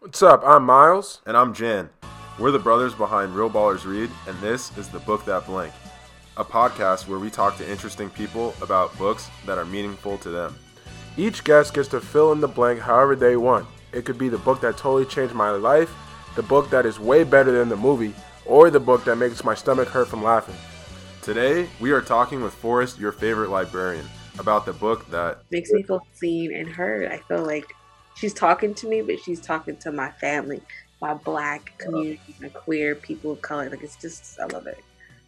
What's up? I'm Miles. And I'm Jan. We're the brothers behind Real Ballers Read, and this is The Book That Blank, a podcast where we talk to interesting people about books that are meaningful to them. Each guest gets to fill in the blank however they want. It could be the book that totally changed my life, the book that is way better than the movie, or the book that makes my stomach hurt from laughing. Today, we are talking with Forrest, your favorite librarian, about the book that makes me feel seen and heard. I feel like she's talking to me, but she's talking to my family, my black community, my queer people of color. Like it's just, I love it.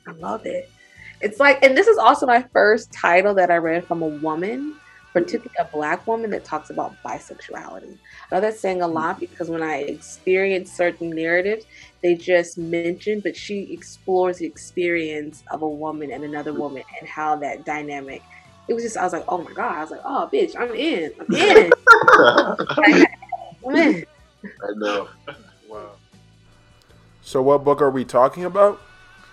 I love it. It's like, and this is also my first title that I read from a woman, particularly a black woman that talks about bisexuality. I know that's saying a mm-hmm. lot because when I experience certain narratives, they just mention, but she explores the experience of a woman and another mm-hmm. woman and how that dynamic it was just I was like, oh my god, I was like, oh bitch, I'm in, I'm in, I'm in. I know. Wow. So what book are we talking about?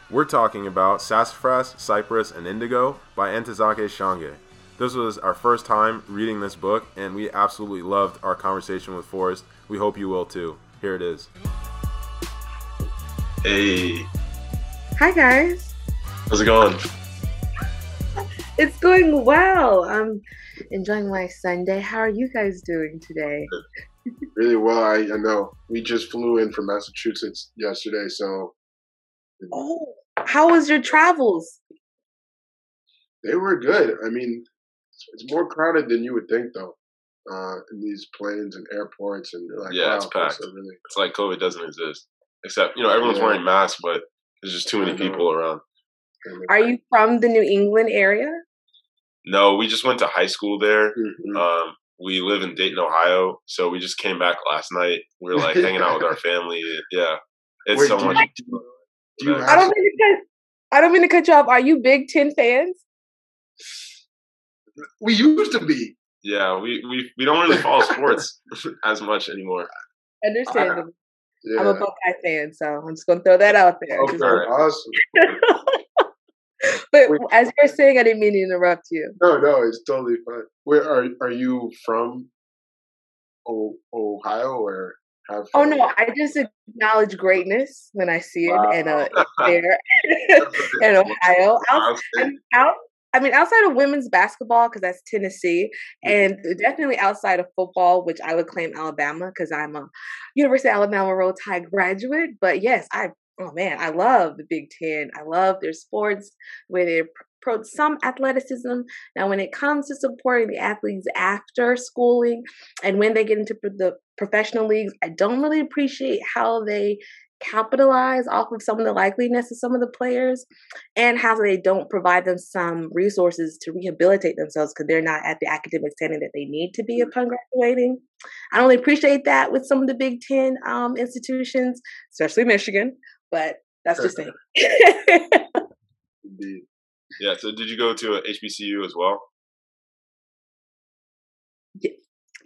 We're talking about Sassafrass, Cypress, and Indigo by Ntozake Shange. This was our first time reading this book, and we absolutely loved our conversation with Forrest. We hope you will too. Here it is. Hey. Hi, guys. How's it going? It's going well. I'm enjoying my Sunday. How are you guys doing today? really well. I, I know. We just flew in from Massachusetts yesterday, so. Oh, how was your travels? They were good. I mean, it's more crowded than you would think, though. Uh, in these planes and airports and like yeah, wow, it's packed. Really... It's like COVID doesn't exist, except you know everyone's yeah. wearing masks, but there's just too many people around. Are you from the New England area? No, we just went to high school there. Mm-hmm. Um, we live in Dayton, Ohio, so we just came back last night. We are like hanging out with our family. Yeah, it's Wait, so much. You, do you I don't mean to cut. I don't mean to cut you off. Are you Big Ten fans? We used to be. Yeah, we we, we don't really follow sports as much anymore. Understandable. Yeah. I'm a Buckeye fan, so I'm just gonna throw that out there. Okay. Awesome. but Wait, as you're saying, I didn't mean to interrupt you. No, no, it's totally fine. Where are are you from? O- Ohio or have? Oh no, I just acknowledge greatness when I see it, and uh, there in Ohio. Out, out, I mean, outside of women's basketball, because that's Tennessee, and definitely outside of football, which I would claim Alabama, because I'm a University of Alabama Roll Tide graduate. But yes, I oh man, I love the Big Ten. I love their sports where they approach some athleticism. Now, when it comes to supporting the athletes after schooling and when they get into the professional leagues, I don't really appreciate how they capitalize off of some of the likeliness of some of the players and how they don't provide them some resources to rehabilitate themselves because they're not at the academic standing that they need to be upon graduating. I only appreciate that with some of the Big Ten um, institutions, especially Michigan, but that's just me. Indeed. Yeah. So, did you go to a HBCU as well?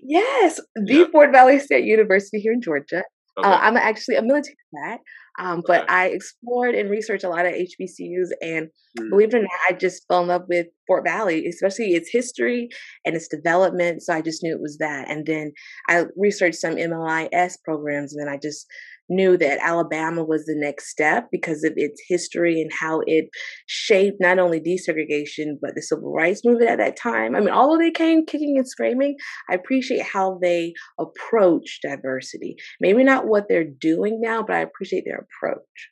Yes, the yeah. Fort Valley State University here in Georgia. Uh, okay. Uh, I'm actually a military vet, um, but I explored and researched a lot of HBCUs, and mm. believe it or not, I just fell in love with Fort Valley, especially its history and its development. So I just knew it was that. And then I researched some MLIS programs, and then I just knew that Alabama was the next step because of its history and how it shaped not only desegregation but the civil rights movement at that time. I mean, although they came kicking and screaming, I appreciate how they approach diversity. Maybe not what they're doing now, but I appreciate their approach.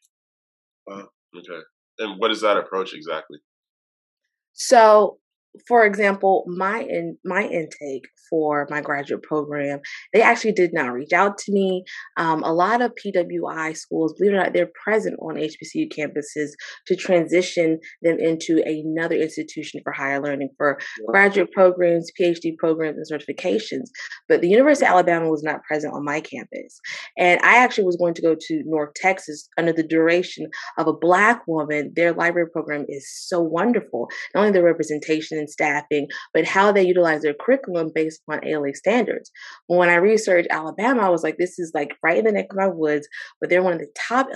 Wow. Okay. And what is that approach exactly? So for example, my in my intake for my graduate program, they actually did not reach out to me. Um, a lot of PWI schools, believe it or not, they're present on HBCU campuses to transition them into another institution for higher learning for graduate programs, PhD programs, and certifications. But the University of Alabama was not present on my campus, and I actually was going to go to North Texas under the duration of a Black woman. Their library program is so wonderful. Not only the representation staffing, but how they utilize their curriculum based upon ALA standards. When I researched Alabama, I was like, this is like right in the neck of my woods, but they're one of the top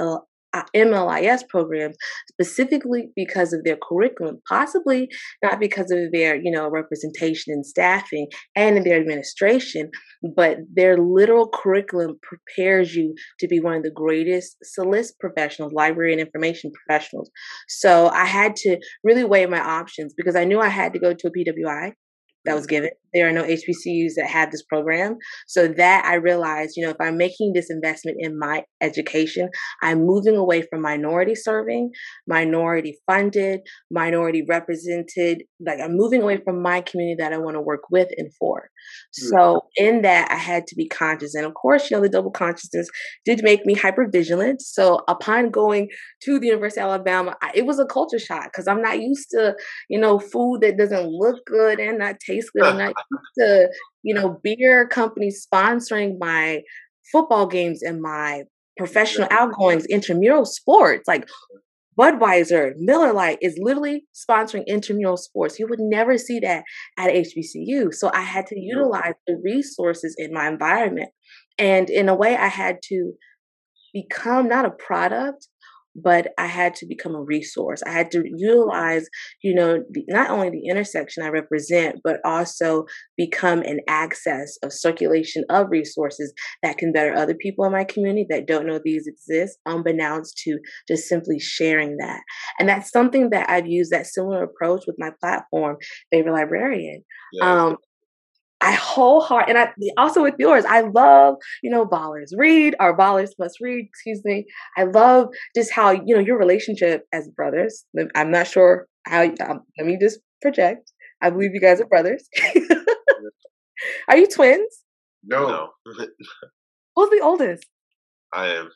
Uh, MLIS programs specifically because of their curriculum, possibly not because of their, you know, representation and staffing and in their administration, but their literal curriculum prepares you to be one of the greatest SLIS professionals, library and information professionals. So I had to really weigh my options because I knew I had to go to a PWI that was given. There are no HBCUs that have this program. So that I realized, you know, if I'm making this investment in my education, I'm moving away from minority serving, minority funded, minority represented. Like I'm moving away from my community that I want to work with and for. Mm. So in that, I had to be conscious. And of course, you know, the double consciousness did make me hyper vigilant. So upon going to the University of Alabama, I, it was a culture shock because I'm not used to, you know, food that doesn't look good and not taste good. I'm not used to, you know, beer companies sponsoring my football games and my professional outgoings, intramural sports. Like Budweiser, Miller Lite is literally sponsoring intramural sports. You would never see that at HBCU. So I had to utilize the resources in my environment. And in a way, I had to become not a product, but I had to become a resource. I had to utilize, you know, not only the intersection I represent, but also become an access of circulation of resources that can better other people in my community that don't know these exist, unbeknownst to just simply sharing that. And that's something that I've used that similar approach with my platform, Favorite Librarian. Yeah. Um, I wholeheart and I also with yours, I love, you know, ballers read or ballers must read, excuse me. I love just how, you know, your relationship as brothers. I'm not sure how, um, let me just project. I believe you guys are brothers. are you twins? No. no. Who's the oldest? I am.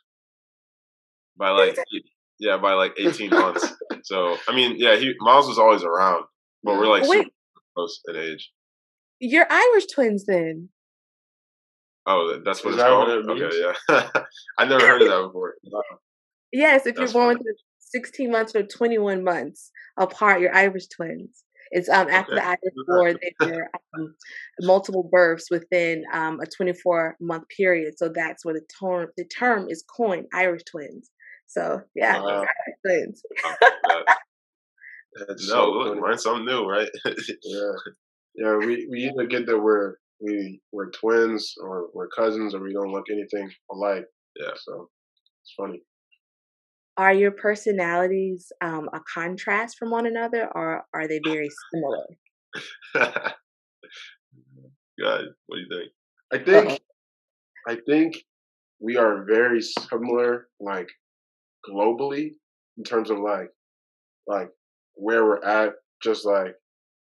By like, yeah, by like 18 months. So, I mean, yeah, he, Miles was always around, but we're like Wait. close in age. You're Irish twins then. Oh, that's what Is it's that called. What it okay, yeah. I never heard of that before. Yes, if that's you're born within 16 months or 21 months apart, you're Irish twins. It's um after okay. the Irish War, there were um, multiple births within um, a 24 month period. So that's where the term the term is coined, Irish twins. So yeah, uh, Irish twins. no, so look, learn something new, right? yeah. Yeah, we, we either get that we're we we're twins or we're cousins or we don't look anything alike. Yeah. So it's funny. Are your personalities um, a contrast from one another, or are they very similar? God, what do you think? I think Uh-oh. I think we are very similar, like globally, in terms of like like where we're at. Just like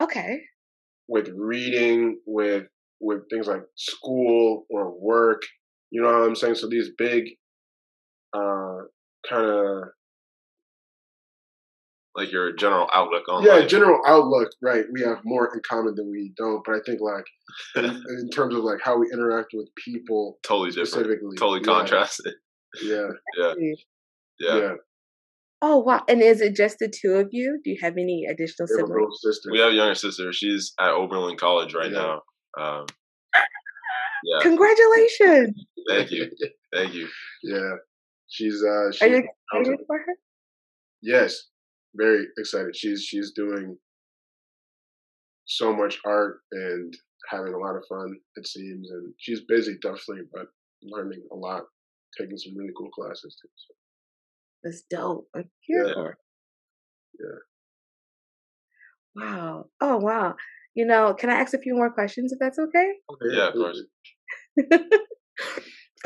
okay, with reading, with with things like school or work. You know what I'm saying? So these big, uh, kind of like your general outlook on yeah life. general outlook right we have more in common than we don't but i think like in, in terms of like how we interact with people totally different totally yeah. contrasted yeah yeah yeah, yeah. Oh wow! And is it just the two of you? Do you have any additional we siblings? Sister. We have a younger sister. She's at Oberlin College right yeah. now. Um, yeah. Congratulations! Thank you. Thank you. Yeah, she's. uh she's Are you excited for her? Yes, very excited. She's she's doing so much art and having a lot of fun. It seems, and she's busy, definitely, but learning a lot, taking some really cool classes too. So. That's dope. I'm here yeah. for. Yeah. Wow. Oh wow. You know, can I ask a few more questions if that's okay? Okay. Yeah, of course.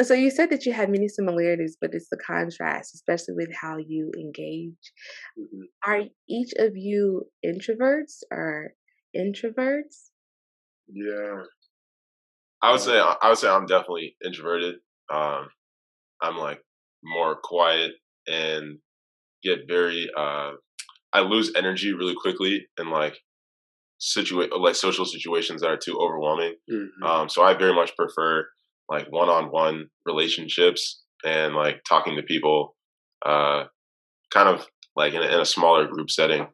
so you said that you had many similarities, but it's the contrast, especially with how you engage. Mm-hmm. Are each of you introverts or introverts? Yeah. I would say I would say I'm definitely introverted. Um, I'm like more quiet and get very uh I lose energy really quickly in like situa- like social situations that are too overwhelming. Mm-hmm. Um so I very much prefer like one-on-one relationships and like talking to people uh kind of like in a, in a smaller group setting.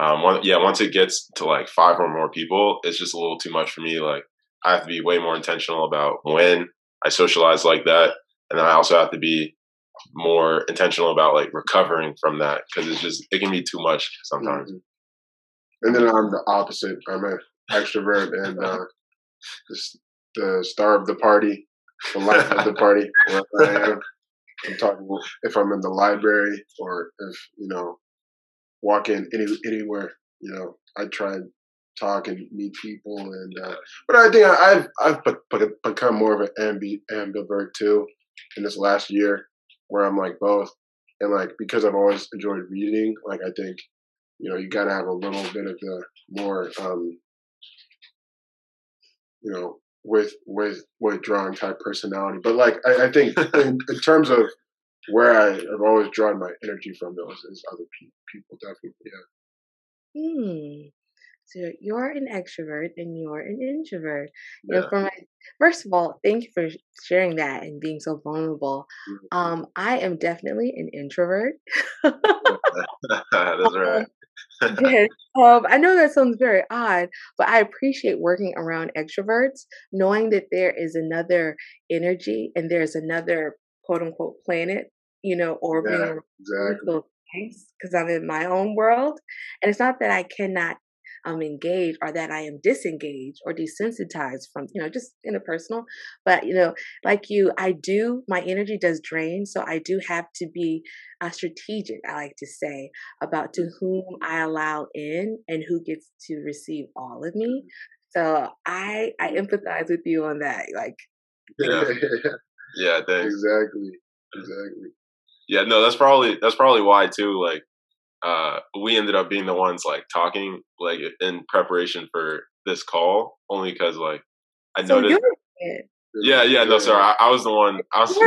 Um one, yeah, once it gets to like five or more people, it's just a little too much for me like I have to be way more intentional about when I socialize like that and then I also have to be more intentional about like recovering from that because it's just it can be too much sometimes. Mm-hmm. And then I'm the opposite. I'm an extrovert and uh, the, the star of the party, the life of the party. I am, I'm talking if I'm in the library or if you know walk in any anywhere. You know, I try and talk and meet people, and uh, but I think I've I've become more of an ambi, ambivert too in this last year, where I'm like both, and like because I've always enjoyed reading, like I think you know you got to have a little bit of the more um you know with with with drawing type personality, but like I, I think in, in terms of where I have always drawn my energy from those is other pe- people, definitely. Yeah. Hmm. So you're an extrovert and you're an introvert. Yeah. You know, for my first of all, thank you for sharing that and being so vulnerable. Mm-hmm. Um, I am definitely an introvert. That's right. yes. Um, I know that sounds very odd, but I appreciate working around extroverts, knowing that there is another energy and there's another quote unquote planet, you know, orbiting yeah, exactly. because I'm in my own world. And it's not that I cannot um, engaged or that I am disengaged or desensitized from, you know, just interpersonal. But, you know, like you, I do, my energy does drain. So I do have to be uh, strategic, I like to say, about to whom I allow in and who gets to receive all of me. So I I empathize with you on that. Like, yeah, yeah, thanks. Exactly, exactly. Yeah, no, that's probably that's probably why too. Like, uh, we ended up being the ones like talking like in preparation for this call, only because like I so noticed. Yeah, yeah, no, sorry. I, I was the one. I was.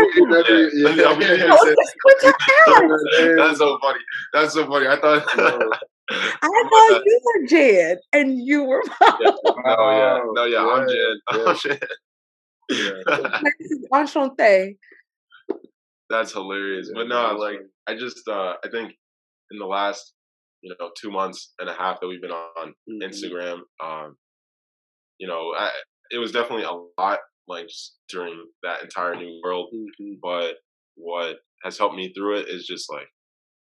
Yeah. That's so funny. That's so funny. I thought. I thought you were Jed and you were. yeah, no, yeah, no, yeah. I'm Jed. I'm Jed. Yeah. Enchanté. That's hilarious. But no, like I just uh I think in the last you know two months and a half that we've been on mm-hmm. Instagram. Um, you know, I, it was definitely a lot like just during that entire new world. Mm-hmm. But what has helped me through it is just like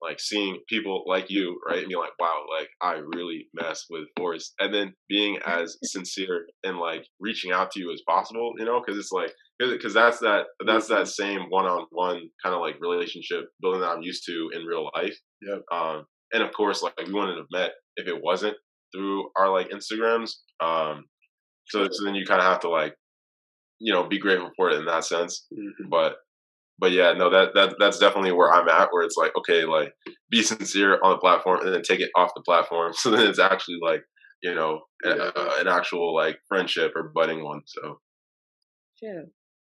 like seeing people like you, right, and being like, wow, like I really mess with Forrest, and then being as sincere and like reaching out to you as possible, you know, because it's like because that's that that's that mm-hmm. same one-on-one kind of like relationship building that I'm used to in real life. Yeah. Um, and of course, like we wouldn't have met if it wasn't through our like Instagrams. Um, so, so then you kind of have to like, you know, be grateful for it in that sense. Mm-hmm. But, but yeah, no, that that that's definitely where I'm at. Where it's like, okay, like be sincere on the platform, and then take it off the platform. So then it's actually like, you know, yeah. a, an actual like friendship or budding one. So. Sure.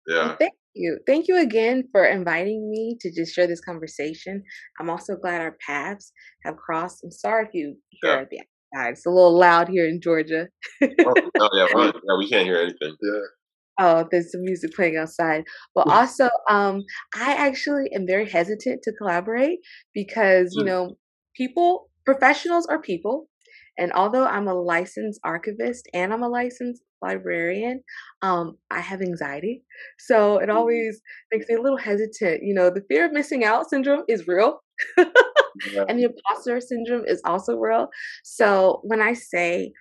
Yeah. Well, thank you. Thank you again for inviting me to just share this conversation. I'm also glad our paths have crossed. I'm sorry if you hear yeah. the outside. It's a little loud here in Georgia. oh, oh, yeah, yeah, we can't hear anything. Yeah. Oh, there's some music playing outside. But also, um, I actually am very hesitant to collaborate because, you mm. know, people, professionals are people. And although I'm a licensed archivist and I'm a licensed librarian, um, I have anxiety. So it mm-hmm. always makes me a little hesitant. You know, the fear of missing out syndrome is real. yeah. And the imposter syndrome is also real. So when I say,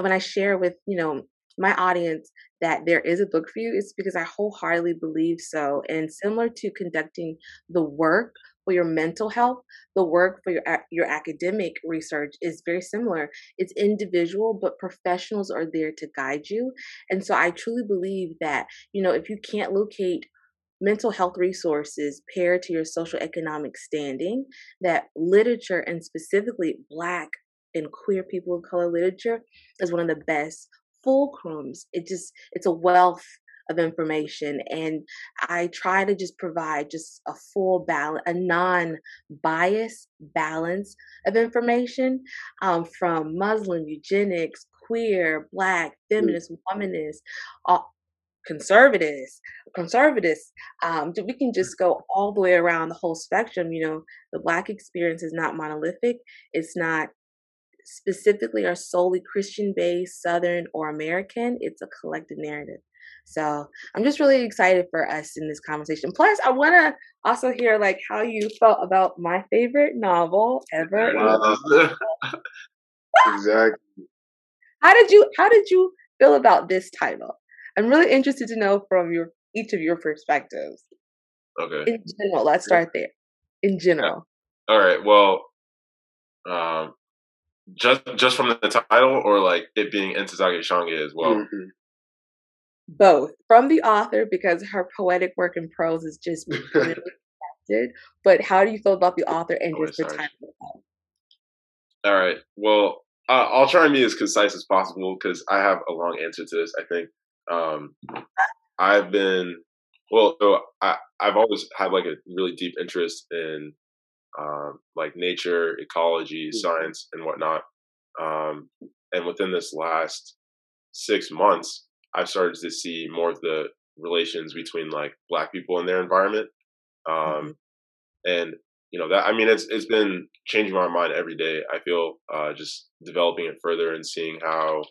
when I share with, you know, my audience that there is a book for you, it's because I wholeheartedly believe so. And similar to conducting the work for your mental health, the work for your your academic research is very similar. It's individual, but professionals are there to guide you. And so I truly believe that, you know, if you can't locate mental health resources paired to your social economic standing, that literature and specifically black and queer people of color literature is one of the best fulcrums. It just it's a wealth of information and i try to just provide just a full balance a non-biased balance of information um, from muslim eugenics queer black mm. feminist womanist uh, conservatives conservatives um, we can just go all the way around the whole spectrum you know the black experience is not monolithic it's not specifically or solely Christian based, Southern, or American. It's a collective narrative. So I'm just really excited for us in this conversation. Plus, I want to also hear like how you felt about my favorite novel ever. exactly. How did you How did you feel about this title? I'm really interested to know from your each of your perspectives. Okay. In general, let's start there. In general. All right. Well, um, just just from the title, or like it being Ntozake Shange as well. Mm-hmm. Both from the author because her poetic work in prose is just really But how do you feel about the author and oh, just the title? All right. Well, uh, I'll try and be as concise as possible because I have a long answer to this. I think um, I've been well. So I I've always had like a really deep interest in um, like nature, ecology, mm-hmm. science, and whatnot. Um, and within this last six months, I've started to see more of the relations between like Black people and their environment. Um, mm-hmm. And you know that I mean it's it's been changing my mind every day. I feel uh, just developing it further and seeing how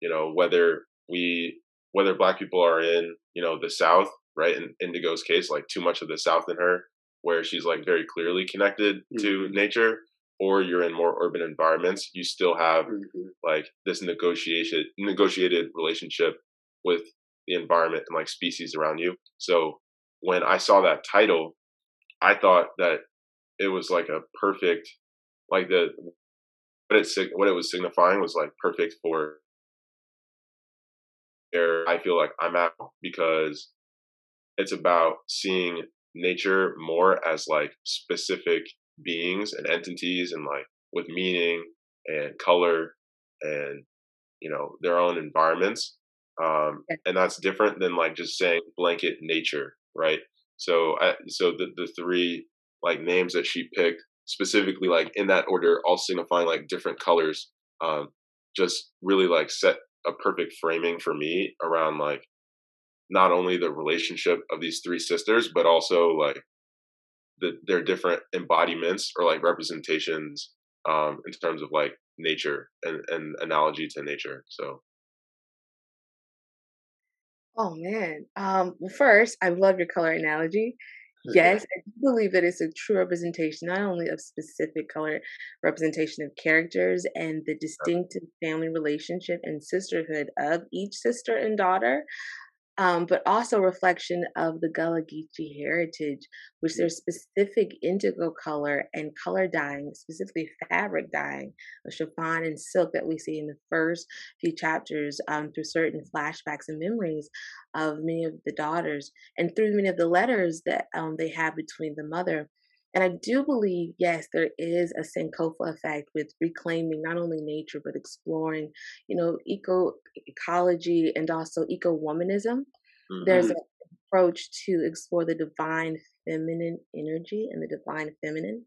you know whether we whether black people are in you know the south right in indigo's case like too much of the south in her where she's like very clearly connected mm-hmm. to nature or you're in more urban environments you still have mm-hmm. like this negotiated negotiated relationship with the environment and like species around you so when i saw that title I thought that it was like a perfect, like the what it what it was signifying was like perfect for where I feel like I'm at because it's about seeing nature more as like specific beings and entities and like with meaning and color and you know their own environments um, and that's different than like just saying blanket nature right? So, I, so the the three like names that she picked specifically, like in that order, all signifying like different colors, um, just really like set a perfect framing for me around like not only the relationship of these three sisters, but also like the their different embodiments or like representations um, in terms of like nature and, and analogy to nature. So Oh man. Um, well, first, I love your color analogy. Yes, I do believe that it's a true representation, not only of specific color representation of characters and the distinctive family relationship and sisterhood of each sister and daughter, um, but also reflection of the Gullah Geechee heritage, which there's specific indigo color and color dyeing, specifically fabric dyeing of chiffon and silk that we see in the first few chapters um, through certain flashbacks and memories of many of the daughters and through many of the letters that um, they have between the mother and I do believe, yes, there is a Sankofa effect with reclaiming not only nature, but exploring, you know, eco ecology and also eco womanism. Mm-hmm. There's an approach to explore the divine feminine energy and the divine feminine.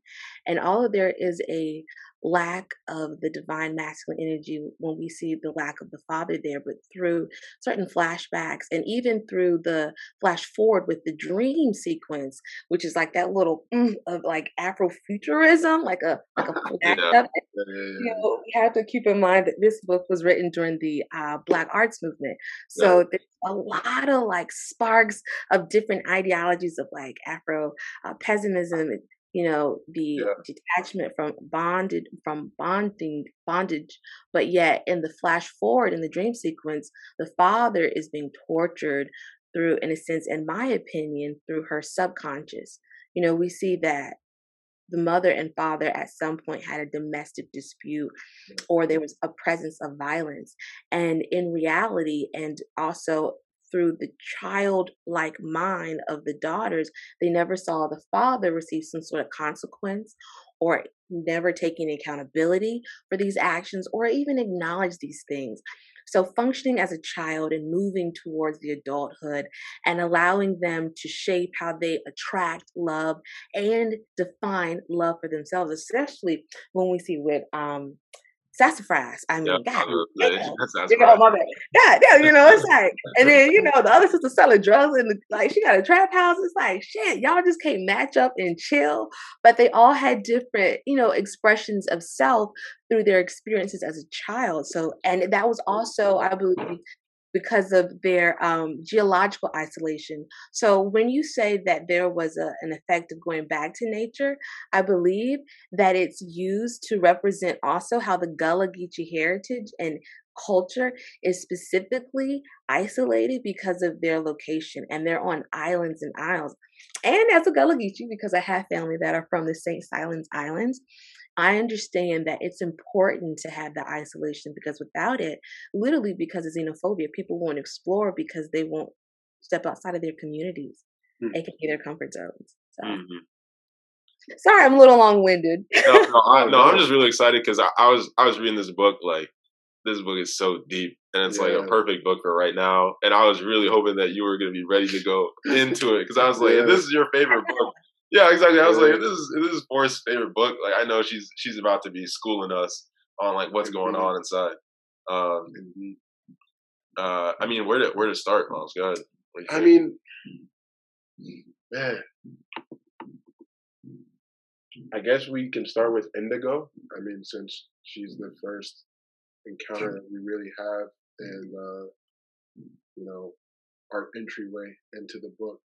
And all of there is a lack of the divine masculine energy when we see the lack of the father there, but through certain flashbacks and even through the flash forward with the dream sequence, which is like that little mm, of like Afrofuturism, like a like a flash yeah. Yeah, yeah, you know, we have to keep in mind that this book was written during the uh, Black Arts Movement, so there's a lot of like sparks of different ideologies of like Afro uh, pessimism you know the yeah. detachment from bonded from bonding bondage but yet in the flash forward in the dream sequence the father is being tortured through in a sense in my opinion through her subconscious you know we see that the mother and father at some point had a domestic dispute or there was a presence of violence and in reality and also through the childlike mind of the daughters, they never saw the father receive some sort of consequence or never taking accountability for these actions or even acknowledge these things. So, functioning as a child and moving towards the adulthood and allowing them to shape how they attract love and define love for themselves, especially when we see with um, sassafrass. I mean, uh, yeah, God, you know, my bad. God, yeah, you know, it's like, and then you know, the other sister selling drugs and like she got a trap house. It's like, shit, y'all just can't match up and chill. But they all had different, you know, expressions of self through their experiences as a child. So, and that was also, I believe, because of their um, geological isolation. So when you say that there was a, an effect of going back to nature, I believe that it's used to represent also how the Gullah Geechee heritage and culture is specifically isolated because of their location and they're on islands and isles. And as a Gullah Geechee, because I have family that are from the St. Simons Islands, I understand that it's important to have the isolation because without it, literally because of xenophobia, people won't explore because they won't step outside of their communities, mm-hmm. be their comfort zones. So. Mm-hmm. Sorry, I'm a little long winded. no, no, I, no, I'm just really excited because I, I was I was reading this book like this book is so deep and it's yeah. like a perfect book for right now. And I was really hoping that you were going to be ready to go into it because I was like, yeah. this is your favorite book, yeah, exactly. I was like, this is this is Forrest's favorite book. Like, I know she's she's about to be schooling us on like what's going on inside. Um, uh, I mean, where to where to start, Miles? Go ahead. I mean, man, I guess we can start with Indigo. I mean, since she's the first encounter that we really have, and uh, you know, our entryway into the book.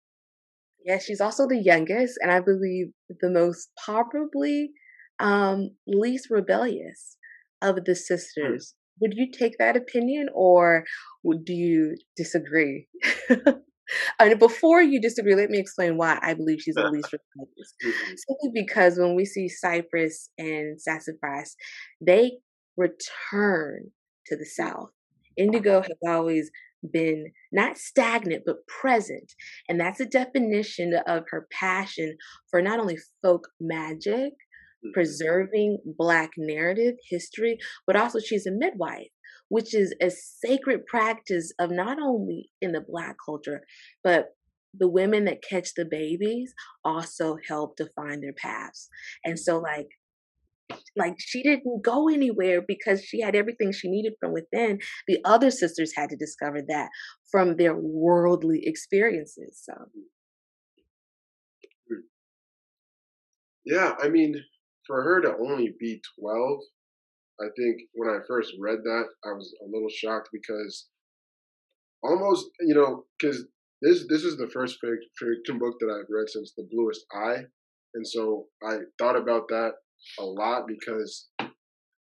Yeah, she's also the youngest, and I believe the most probably um, least rebellious of the hmm. sisters. Would you take that opinion, or do you disagree? and before you disagree, let me explain why I believe she's the least rebellious. Mm-hmm. Simply because when we see Cypress and Sassafrass, they return to the South. Indigo has always been not stagnant but present and that's a definition of her passion for not only folk magic mm-hmm. preserving black narrative history but also she's a midwife which is a sacred practice of not only in the black culture but the women that catch the babies also help define their paths and so like like she didn't go anywhere because she had everything she needed from within. The other sisters had to discover that from their worldly experiences. So hmm. Yeah, I mean, for her to only be 12, I think when I first read that, I was a little shocked because almost, you know, because this this is the first fiction book that I've read since The Bluest Eye, and so I thought about that a lot because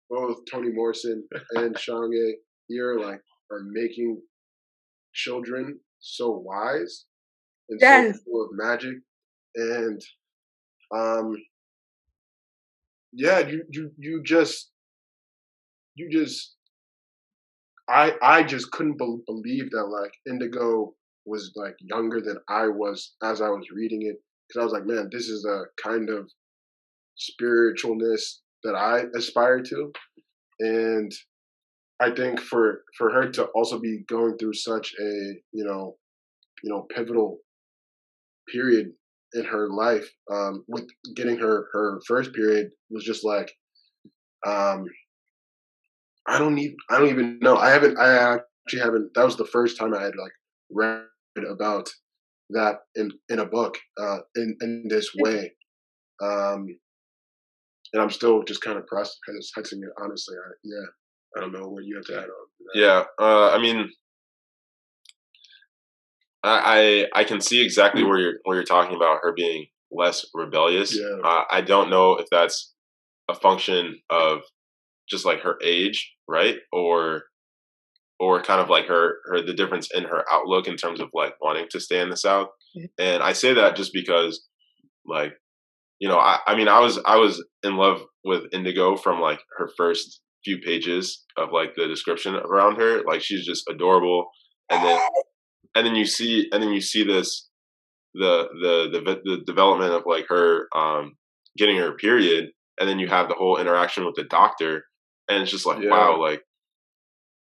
both Toni Morrison and Shange here like are making children so wise and yes. so full of magic and um yeah you you you just you just I I just couldn't be- believe that like Indigo was like younger than I was as I was reading it because I was like man this is a kind of spiritualness that I aspire to. And I think for for her to also be going through such a, you know, you know, pivotal period in her life, um, with getting her her first period was just like um I don't need I don't even know. I haven't I actually haven't that was the first time I had like read about that in in a book uh in in this way um and I'm still just kind of processing it. Honestly, I, yeah, I don't know what you have to add on. Yeah, uh, I mean, I, I, I can see exactly where you're where you're talking about her being less rebellious. Yeah. Uh, I don't know if that's a function of just like her age, right, or or kind of like her her the difference in her outlook in terms of like wanting to stay in the South. Mm-hmm. And I say that just because like you know, I, I mean, I was I was in love with Indigo from like her first few pages of like the description around her. Like she's just adorable, and then and then you see and then you see this the the the, the development of like her um getting her period, and then you have the whole interaction with the doctor, and it's just like yeah. wow, like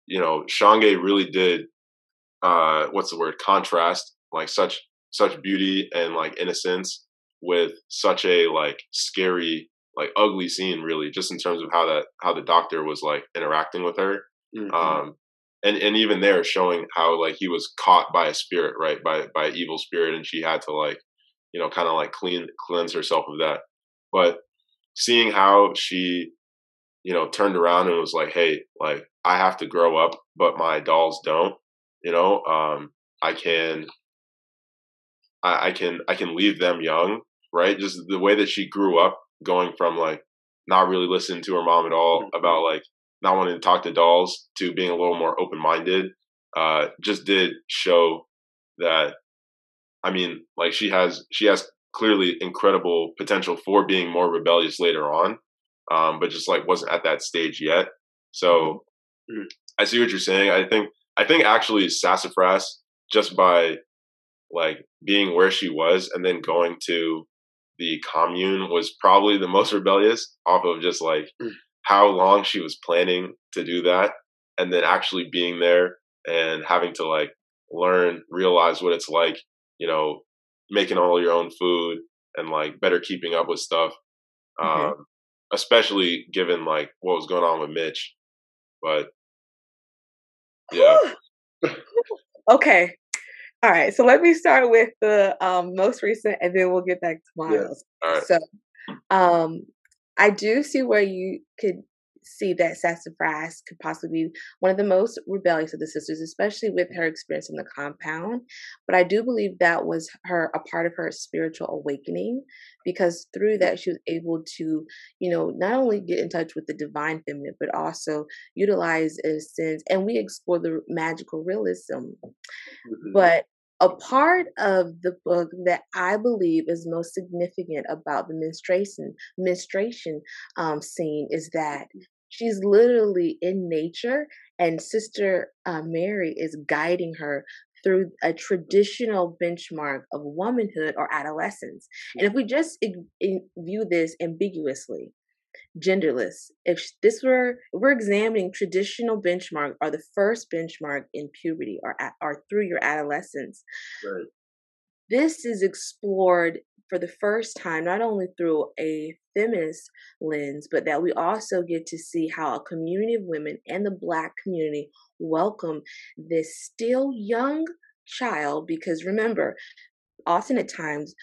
you know, Shange really did uh what's the word contrast like such such beauty and like innocence with such a like scary like ugly scene really just in terms of how that how the doctor was like interacting with her. Mm-hmm. um and and even there showing how like he was caught by a spirit right by by an evil spirit and she had to like you know kind of like clean cleanse herself of that. But seeing how she you know turned around and was like hey like i have to grow up but my dolls don't You know, um, I can, I, I can, I can leave them young, right? Just the way that she grew up, going from like not really listening to her mom at all mm-hmm. about like not wanting to talk to dolls to being a little more open minded, uh, just did show that. I mean, like she has, she has clearly incredible potential for being more rebellious later on, um, but just like wasn't at that stage yet. So mm-hmm. I see what you're saying. I think I think actually Sassafrass just by like being where she was and then going to the commune was probably the most rebellious off of just like mm. how long she was planning to do that and then actually being there and having to like learn realize what it's like you know making all your own food and like better keeping up with stuff mm-hmm. um, especially given like what was going on with mitch but yeah okay all right so let me start with the um, most recent and then we'll get back to miles yeah. so um i do see where you could see that Sassafrass could possibly be one of the most rebellious of the sisters, especially with her experience in the compound. But I do believe that was her a part of her spiritual awakening because through that she was able to, you know, not only get in touch with the divine feminine, but also utilize a sense and we explore the magical realism. Mm-hmm. But a part of the book that I believe is most significant about the menstruation menstruation um, scene is that She's literally in nature, and Sister uh, Mary is guiding her through a traditional benchmark of womanhood or adolescence. And if we just view this ambiguously, genderless, if this were we're examining traditional benchmark or the first benchmark in puberty or or through your adolescence, right. this is explored for the first time, not only through a feminist lens, but that we also get to see how a community of women and the Black community welcome this still young child. Because remember, often at times,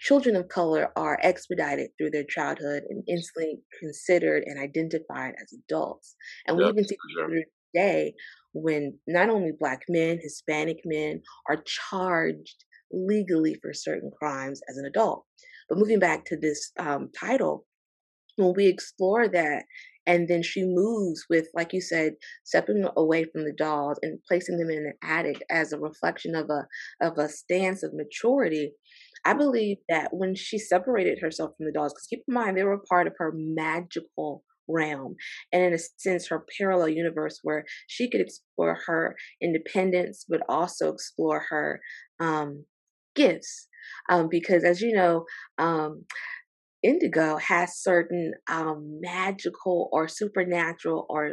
children of color are expedited through their childhood and instantly considered and identified as adults. And we even see sure. today when not only Black men, Hispanic men are charged legally for certain crimes as an adult. But moving back to this um, title, when we explore that, and then she moves with, like you said, stepping away from the dolls and placing them in an attic as a reflection of a of a stance of maturity. I believe that when she separated herself from the dolls, because keep in mind they were part of her magical realm and in a sense her parallel universe where she could explore her independence but also explore her um, gifts. Um, because as you know, um, indigo has certain um, magical or supernatural or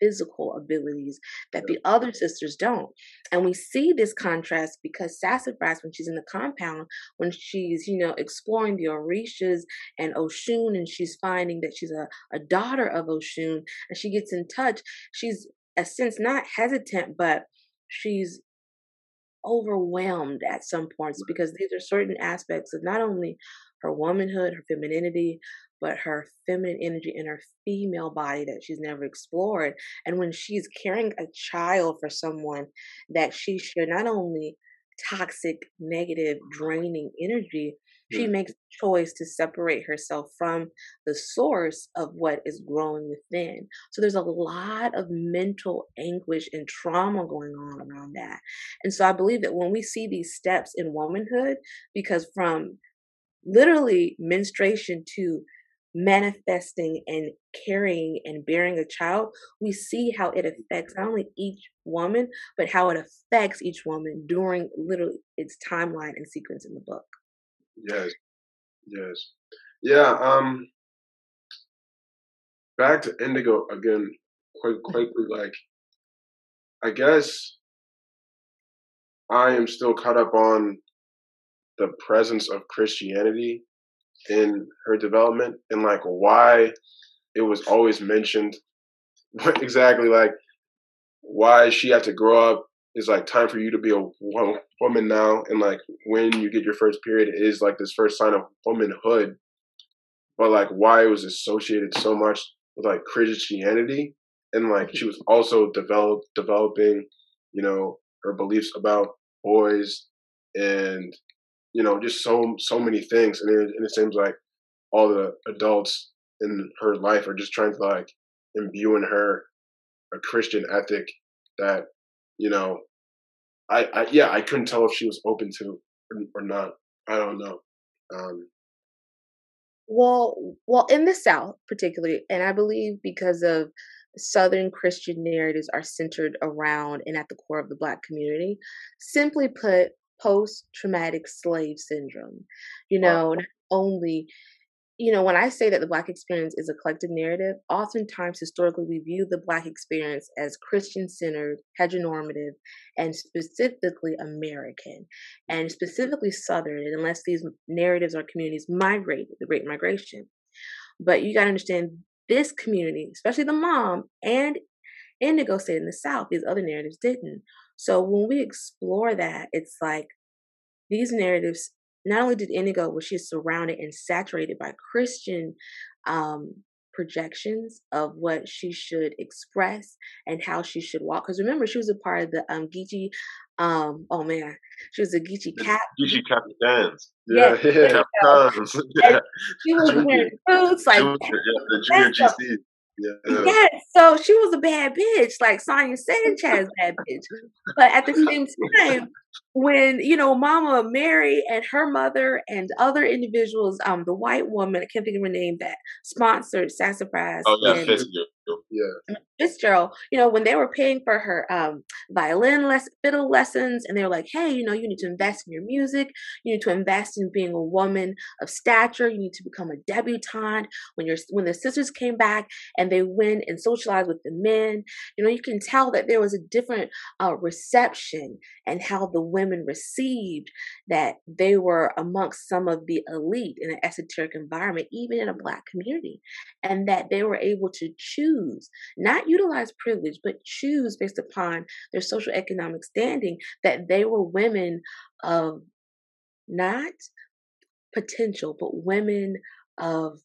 metaphysical abilities that the other sisters don't. And we see this contrast because Sassafrass, when she's in the compound, when she's, you know, exploring the Orishas and Oshun, and she's finding that she's a, a daughter of Oshun, and she gets in touch, she's, a sense, not hesitant, but she's overwhelmed at some points because these are certain aspects of not only her womanhood, her femininity, but her feminine energy in her female body that she's never explored. And when she's carrying a child for someone that she should not only toxic, negative, draining energy, she makes a choice to separate herself from the source of what is growing within. So there's a lot of mental anguish and trauma going on around that. And so I believe that when we see these steps in womanhood, because from literally menstruation to manifesting and carrying and bearing a child, we see how it affects not only each woman, but how it affects each woman during literally its timeline and sequence in the book. Yes. Yes. Yeah. Um back to indigo again quite quickly, like I guess I am still caught up on the presence of Christianity in her development and like why it was always mentioned exactly like why she had to grow up is like time for you to be a woman now and like when you get your first period is like this first sign of womanhood. But like why it was associated so much with like christianity and like she was also develop developing you know her beliefs about boys and you know just so so many things and it, and it seems like all the adults in her life are just trying to like imbue in her a christian ethic that you know i, I yeah i couldn't tell if she was open to or, or not i don't know um well well in the south particularly and i believe because of Southern Christian narratives are centered around and at the core of the Black community. Simply put, post traumatic slave syndrome. You know, not only, you know, when I say that the Black experience is a collective narrative, oftentimes historically we view the Black experience as Christian centered, heteronormative, and specifically American, and specifically Southern, unless these narratives or communities migrated, the Great Migration. But you got to understand this community, especially the mom and Indigo stayed in the South, these other narratives didn't. So when we explore that, it's like these narratives, not only did Indigo, was she surrounded and saturated by Christian um, projections of what she should express and how she should walk. Because remember, she was a part of the um, Geechee. Um, oh man, she was a Geechee cap. Geechee Capitans. Yeah, yeah. Capitans. Yeah. She was wearing boots like Junior, yeah, the junior GC. Yeah. Yes, so she was a bad bitch, like Sonia Sanchez, bad bitch. But at the same time, when you know Mama Mary and her mother and other individuals, um, the white woman, I can't think of her name, that sponsored Sassafrass. Oh yeah, Fitzgerald. Yeah. Fitzgerald, you know, when they were paying for her um, violin less fiddle lessons, and they were like, "Hey, you know, you need to invest in your music. You need to invest in being a woman of stature. You need to become a debutante." When your when the sisters came back and they went and socialized with the men, you know, you can tell that there was a different uh, reception and how the women received that they were amongst some of the elite in an esoteric environment, even in a black community, and that they were able to choose, not utilize privilege, but choose based upon their social economic standing that they were women of not potential, but women of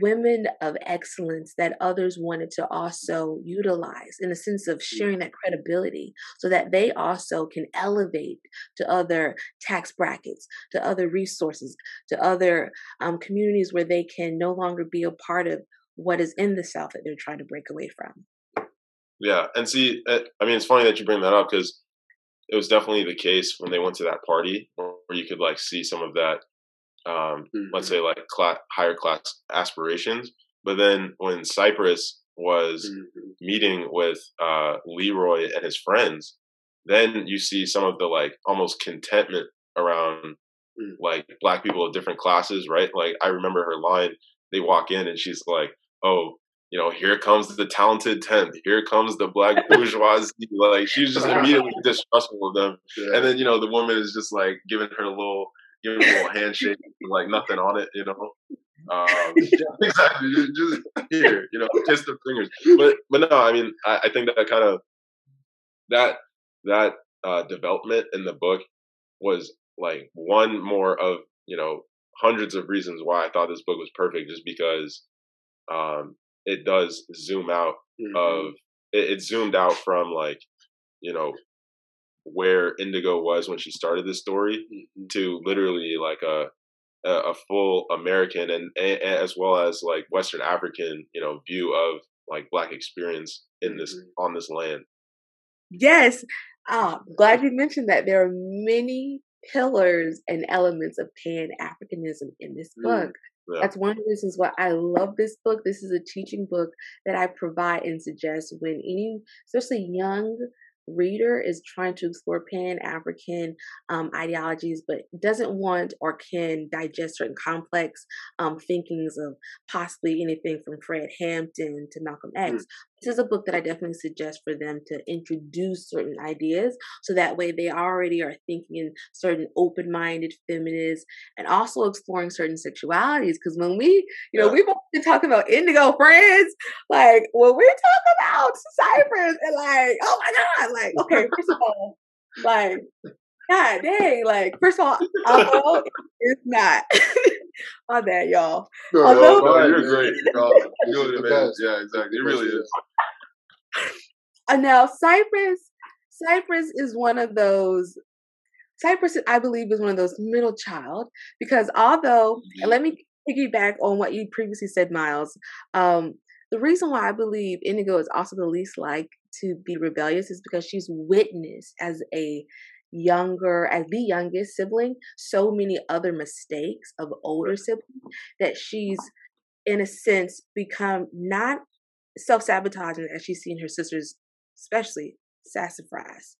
women of excellence that others wanted to also utilize in a sense of sharing that credibility so that they also can elevate to other tax brackets, to other resources, to other um, communities where they can no longer be a part of what is in the South that they're trying to break away from. Yeah, and see, uh, I mean, it's funny that you bring that up because it was definitely the case when they went to that party where you could like see some of that um, mm-hmm. let's say like class, higher class aspirations. But then when Cypress was mm-hmm. meeting with uh, Leroy and his friends, then you see some of the like almost contentment around mm-hmm. like black people of different classes, right? Like I remember her line. They walk in and she's like, "Oh, you know, here comes the talented tenth. Here comes the black bourgeoisie. like she's just immediately distrustful of them. Yeah. And then you know the woman is just like giving her a little give him a little handshake, like nothing on it, you know. Um, exactly, just here, you know, kiss the fingers. But but no, I mean, I, I think that kind of that that uh, development in the book was like one more of you know hundreds of reasons why I thought this book was perfect, just because um, it does zoom out mm-hmm. of it, it zoomed out from like you know where Indigo was when she started this story mm-hmm. to literally like a a full American and, and, as well as like Western African, you know, view of like black experience in this mm-hmm. on this land. Yes, uh, glad you mentioned that. There are many pillars and elements of Pan Africanism in this mm, book. Mm, yeah. That's one of the reasons why I love this book. This is a teaching book that I provide and suggest when any, especially young reader is trying to explore pan African um, ideologies, but doesn't want or can digest certain complex um, thinkings of possibly anything from Fred Hampton to Malcolm X. Mm. This is a book that I definitely suggest for them to introduce certain ideas so that way they already are thinking in certain open minded feminists and also exploring certain sexualities. Because when we, you know, we've been talking about indigo friends, like when we talk about Cypress and like, oh my God, like, okay, first of all, like, God dang, like, first of all, it's not. My bad, y'all. No, although, no, no, you're great. you're the best. Yeah, exactly. It really is. And now Cypress, Cypress is one of those. Cypress, I believe, is one of those middle child because although, and let me piggyback on what you previously said, Miles. Um, the reason why I believe Indigo is also the least like to be rebellious is because she's witnessed as a younger, as the youngest sibling, so many other mistakes of older mm-hmm. siblings that she's, in a sense, become not self sabotaging as she's seen her sisters, especially sassafrass,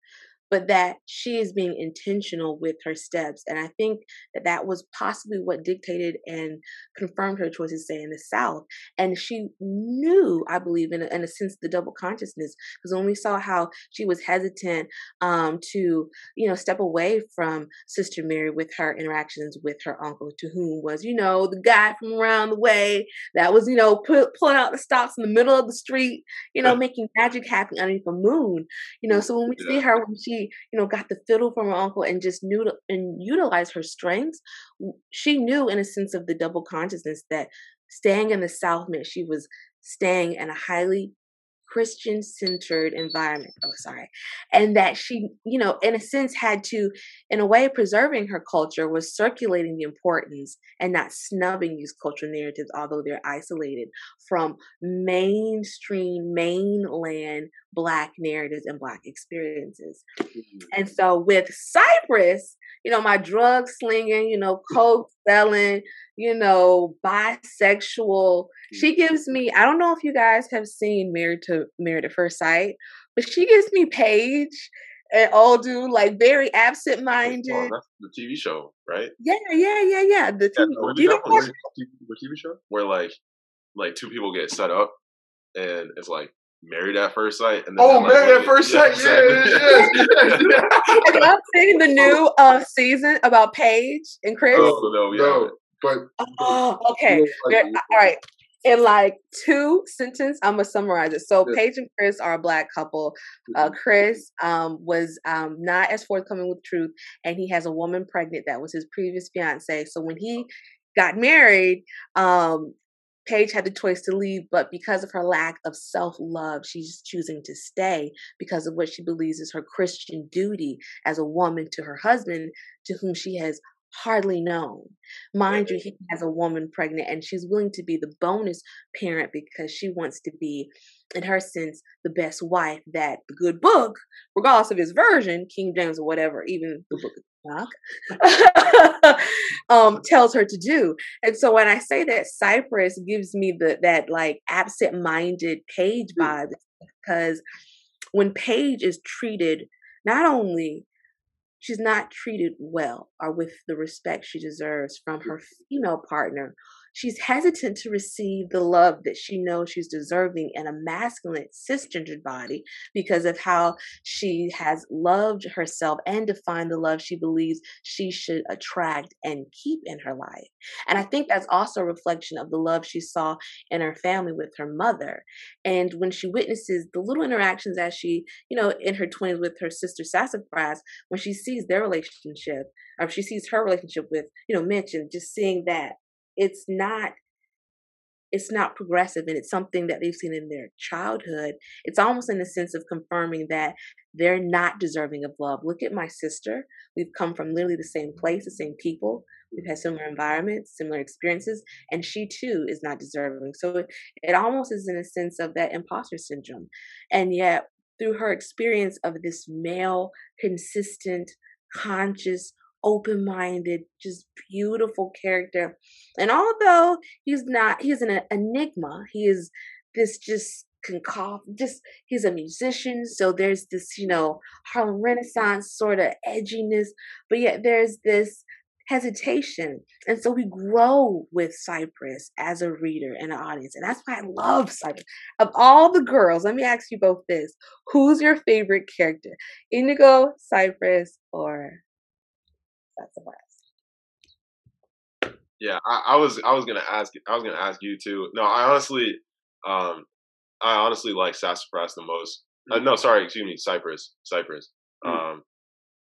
but that she is being intentional with her steps. And I think that that was possibly what dictated and confirmed her choice to stay in the South. And she knew, I believe, in a, in a sense, the double consciousness, because when we saw how she was hesitant um, to, you know, step away from Sister Mary with her interactions with her uncle, to whom was, you know, the guy from around the way that was, you know, put, pulling out the stops in the middle of the street, you know, making magic happen underneath the moon. You know, so when we see her, when she you know, got the fiddle from her uncle and just knew to, and utilized her strengths, she knew in a sense of the double consciousness that staying in the South meant she was staying in a highly Christian centered environment. Oh, sorry. And that she, you know, in a sense had to, in a way, preserving her culture was circulating the importance and not snubbing these cultural narratives, although they're isolated from mainstream, mainland Black narratives and Black experiences. Mm-hmm. And so with Cypress, you know, my drug slinging, you know, coke selling, you know, bisexual. She mm-hmm. gives me, I don't know if you guys have seen Married to Married at First Sight, but she gives me Paige and old dude, like very absent minded. Oh, that's the TV show, right? Yeah, yeah, yeah, yeah. The TV, yeah, do you know what TV show? Where like like two people get set up and it's like Married at First Sight. And then oh, like, Married at First Sight, yeah, yeah, yeah. yeah. Have you seen the new uh, season about Paige and Chris? Oh, no, no, but, oh, okay, like, all right. In like two sentences, I'm gonna summarize it. So Paige and Chris are a black couple. Uh, mm-hmm. Chris um, was um, not as forthcoming with truth, and he has a woman pregnant that was his previous fiance. So when he got married, um, Paige had the choice to leave, but because of her lack of self love, she's choosing to stay because of what she believes is her Christian duty as a woman to her husband, to whom she has hardly known. Mind you, he has a woman pregnant and she's willing to be the bonus parent because she wants to be, in her sense, the best wife that the good book, regardless of his version, King James or whatever, even the book of um, tells her to do. And so when I say that Cypress gives me the that like absent-minded Paige hmm. vibe, because when Paige is treated, not only she's not treated well or with the respect she deserves from mm. her female partner She's hesitant to receive the love that she knows she's deserving in a masculine, cisgendered body because of how she has loved herself and defined the love she believes she should attract and keep in her life. And I think that's also a reflection of the love she saw in her family with her mother. And when she witnesses the little interactions as she, you know, in her 20s with her sister Sassafrass, when she sees their relationship, or she sees her relationship with, you know, Mitch, and just seeing that it's not it's not progressive and it's something that they've seen in their childhood it's almost in the sense of confirming that they're not deserving of love. Look at my sister we've come from literally the same place the same people we've had similar environments similar experiences and she too is not deserving. So it, it almost is in a sense of that imposter syndrome and yet through her experience of this male consistent conscious open minded, just beautiful character. And although he's not, he's an enigma, he is this just concoct, just he's a musician. So there's this, you know, Harlem Renaissance sort of edginess, but yet there's this hesitation. And so we grow with Cypress as a reader and an audience. And that's why I love Cypress. Of all the girls, let me ask you both this who's your favorite character? Indigo, Cypress, or that's the. Yeah, I, I, was I was gonna ask I was gonna ask you too. No, I honestly, um, I honestly like Sassafrass the most. Uh, no, sorry, excuse me, Cypress, Cypress. Mm. Um,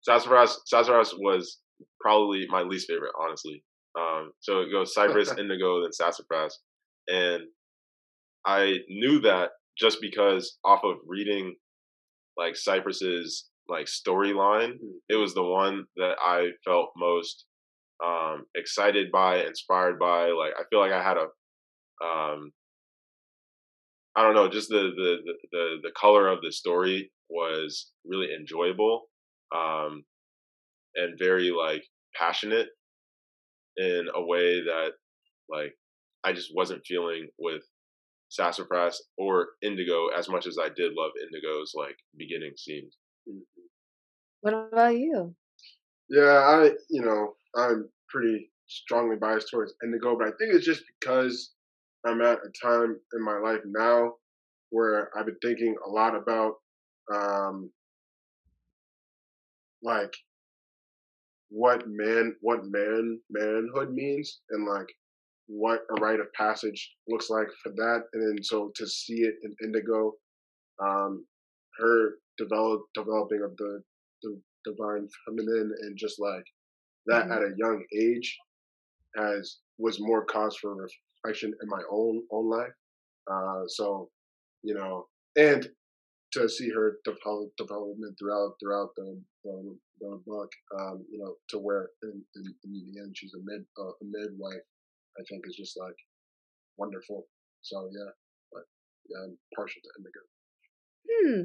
Sassafrass, Sassafrass was probably my least favorite, honestly. Um, so it goes Cypress, Indigo, then Sassafrass, and I knew that just because off of reading like Cypress's like storyline, it was the one that I felt most um, excited by, inspired by. Like I feel like I had a, um, I don't know, just the the the the, the color of the story was really enjoyable, um, and very like passionate in a way that like I just wasn't feeling with Sassafrass or Indigo as much as I did love Indigo's like beginning scenes. Mm-hmm. What about you? Yeah, I you know I'm pretty strongly biased towards Indigo, but I think it's just because I'm at a time in my life now where I've been thinking a lot about um like what man what man manhood means and like what a rite of passage looks like for that and then so to see it in indigo um her develop developing of the the divine feminine and just like that Mhm. at a young age has was more cause for reflection in my own own life uh so you know and to see her develop, development throughout throughout the the, the book, um, you know, to where in, in, in the end she's a mid uh, a midwife, I think is just like wonderful. So yeah, but yeah, I'm partial to Indigo. Hmm.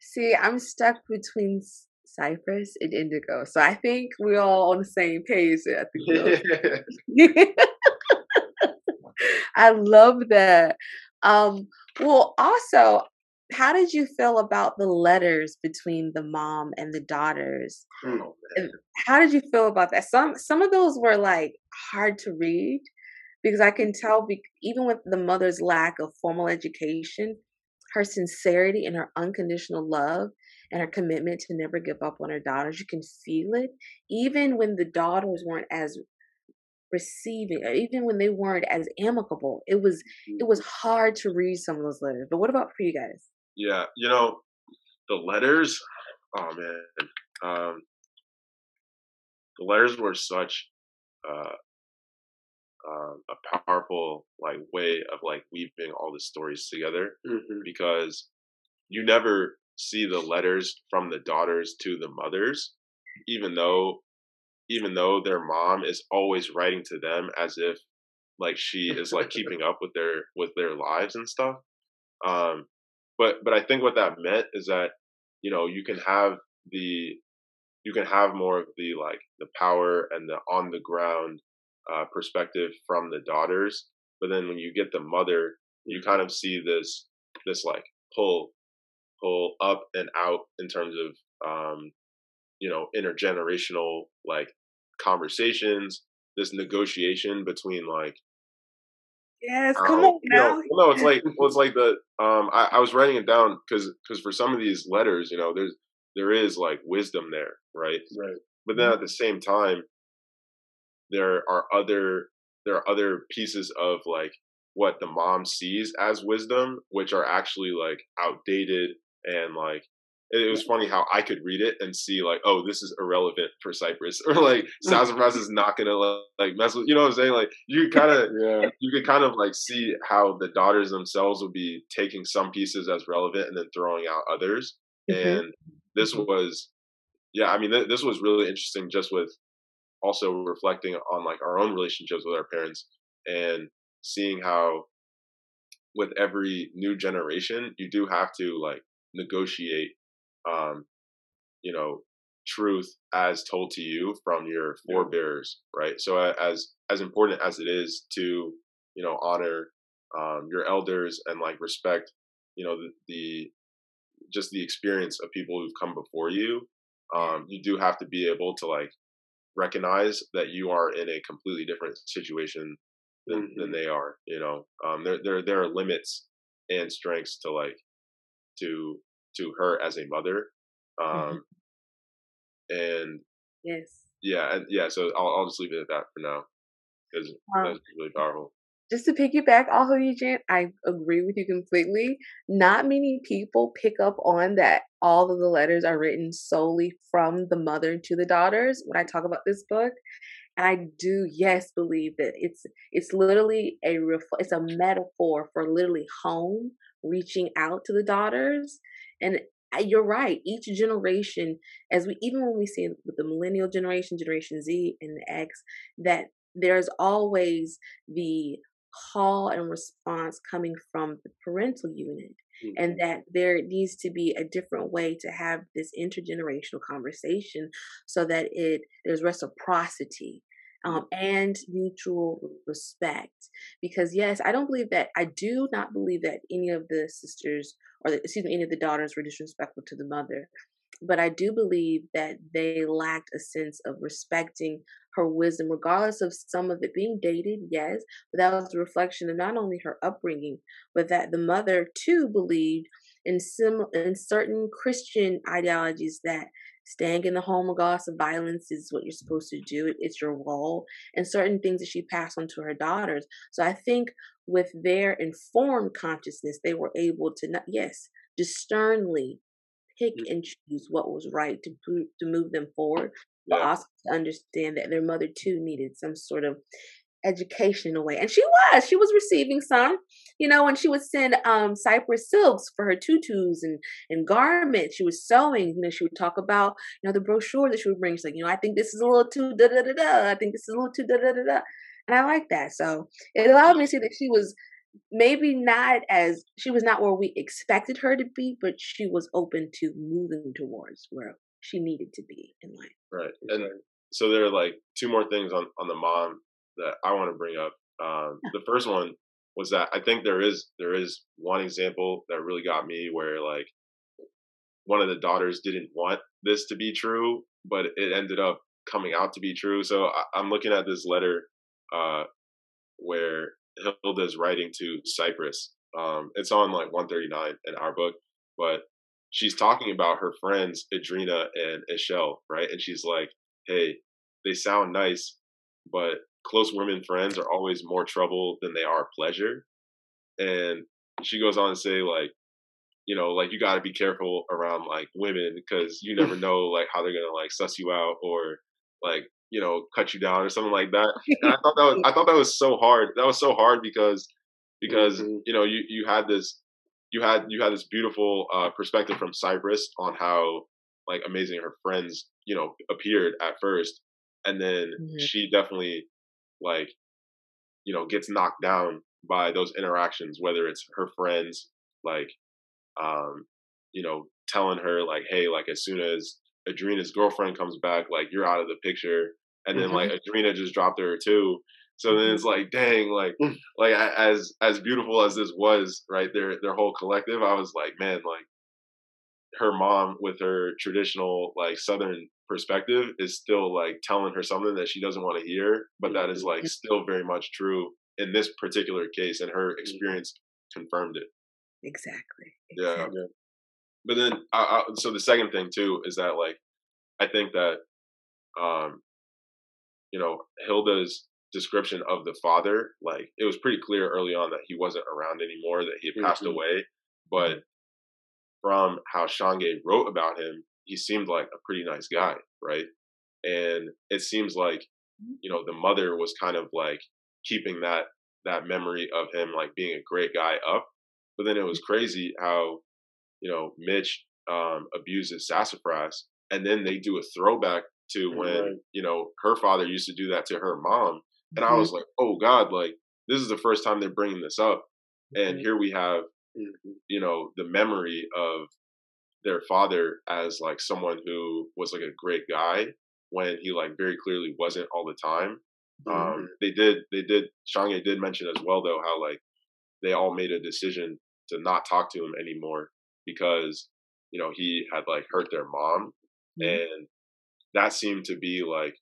See, I'm stuck between Cypress and Indigo, so I think we're all on the same page. I think we'll- I love that. Um, well, also, how did you feel about the letters between the mom and the daughters? Oh, How did you feel about that? Some some of those were like hard to read because I can tell, be, even with the mother's lack of formal education, her sincerity and her unconditional love and her commitment to never give up on her daughters. You can feel it, even when the daughters weren't as receiving, or even when they weren't as amicable. It was it was hard to read some of those letters. But what about for you guys? Yeah, you know, the letters. Oh man, um, the letters were such uh, um, a powerful like way of like weaving all the stories together Mm-hmm. because you never see the letters from the daughters to the mothers, even though even though their mom is always writing to them as if like she is like keeping up with their with their lives and stuff. Um, but but I think what that meant is that you know you can have the you can have more of the like the power and the on the ground uh, perspective from the daughters, but then when you get the mother, you kind of see this this like pull pull up and out in terms of um, you know intergenerational like conversations, this negotiation between like Yes, um, come on you know, no, it's like well, it's like the um. I, I was writing it down because because for some of these letters, you know, there's there is like wisdom there, right? Right. But then at the same time, there are other there are other pieces of like what the mom sees as wisdom, which are actually like outdated and like it, it was funny how I could read it and see like, oh, this is irrelevant for Cypress, or like Sassafrass is not gonna like mess with, you know what I'm saying? Like you kind of Yeah. you could kind of like see how the daughters themselves would be taking some pieces as relevant and then throwing out others. Mhm. And this was, yeah, I mean, th- this was really interesting just with also reflecting on like our own relationships with our parents and seeing how with every new generation, you do have to like negotiate, um, you know, truth as told to you from your forebears, right? So as as important as it is to you know honor um, your elders and like respect, you know, the, the just the experience of people who've come before you, um, you do have to be able to like recognize that you are in a completely different situation than, than they are. You know, um, there there there are limits and strengths to like to to her as a mother, um, and Yes. yeah, and yeah. So I'll I'll just leave it at that for now because Um, that's really powerful. just to piggyback off of you, Jan, I agree with you completely. Not many people pick up on that all of the letters are written solely from the mother to the daughters when I talk about this book. And I do, yes, believe that it's it's literally a it's a metaphor for literally home reaching out to the daughters. And you're right. Each generation, as we even when we see with the millennial generation, Generation Z, and the X, that there's always the call and response coming from the parental unit mm-hmm. and that there needs to be a different way to have this intergenerational conversation so that it there's reciprocity um, and mutual respect. Because yes, I don't believe that. I do not believe that any of the sisters or the, excuse me, any of the daughters were disrespectful to the mother. But I do believe that they lacked a sense of respecting her wisdom, regardless of some of it being dated, yes, but that was a reflection of not only her upbringing, but that the mother too believed in sim in certain Christian ideologies that staying in the home regardless of violence is what you're supposed to do. It's your role, and certain things that she passed on to her daughters. So I think with their informed consciousness, they were able to not yes, discernly pick and choose what was right to to move them forward, but yeah. also to understand that their mother too needed some sort of education in a way. And she was, she was receiving some, you know, when she would send um cypress silks for her tutus and and garments. She was sewing, you know, she would talk about, you know, the brochure that she would bring. She's like, you know, I think this is a little too da da da da. I think this is a little too da da da da. And I like that. So it allowed me to see that she was maybe not as she was not where we expected her to be, but she was open to moving towards where she needed to be in life. Right. And so there are like two more things on, on the mom that I want to bring up. Um, the first one was that I think there is there is one example that really got me where like one of the daughters didn't want this to be true, but it ended up coming out to be true. So I, am looking at this letter uh, where Hilda's writing to Cypress. Um, it's on like 139 in our book, but she's talking about her friends Idrina and Ishel, right? And she's like, "Hey, they sound nice, but close women friends are always more trouble than they are pleasure." And she goes on to say like, you know, like you got to be careful around like women because you never know like how they're gonna like suss you out or like you know cut you down or something like that. And I thought that was I thought that was so hard. That was so hard because because mm-hmm. you know you you had this you had you had this beautiful uh, perspective from Cypress on how like amazing her friends you know appeared at first, and then mm-hmm. she definitely like you know gets knocked down by those interactions, whether it's her friends like um you know telling her like hey like as soon as Idrina's girlfriend comes back like you're out of the picture and then mm-hmm. like Idrina just dropped her too so then it's like, dang, like, mm. like as as beautiful as this was, right? Their their whole collective, I was like, man, like her mom with her traditional like Southern perspective is still like telling her something that she doesn't want to hear, but that is like mm-hmm. still very much true in this particular case, and her mm-hmm. experience confirmed it. Exactly. Yeah. yeah. But then, I, I, so the second thing too is that like, I think that, um, you know, Hilda's description of the father, like it was pretty clear early on that he wasn't around anymore, that he had passed mm-hmm. away. But from how Shange wrote about him, he seemed like a pretty nice guy, right? And it seems like, mm-hmm. you know, the mother was kind of like keeping that that memory of him like being a great guy up. But then it was mm-hmm. crazy how, you know, Mitch um, abuses Sassafrass, and then they do a throwback to when right. you know her father used to do that to her mom, and mm-hmm. I was like, oh God, like this is the first time they're bringing this up. And mm-hmm. here we have, mm-hmm. you know, the memory of their father as like someone who was like a great guy when he like very clearly wasn't all the time. Um, mm-hmm. they did, they did, Shange did mention as well though how like they all made a decision to not talk to him anymore because you know he had like hurt their mom, and that seemed to be like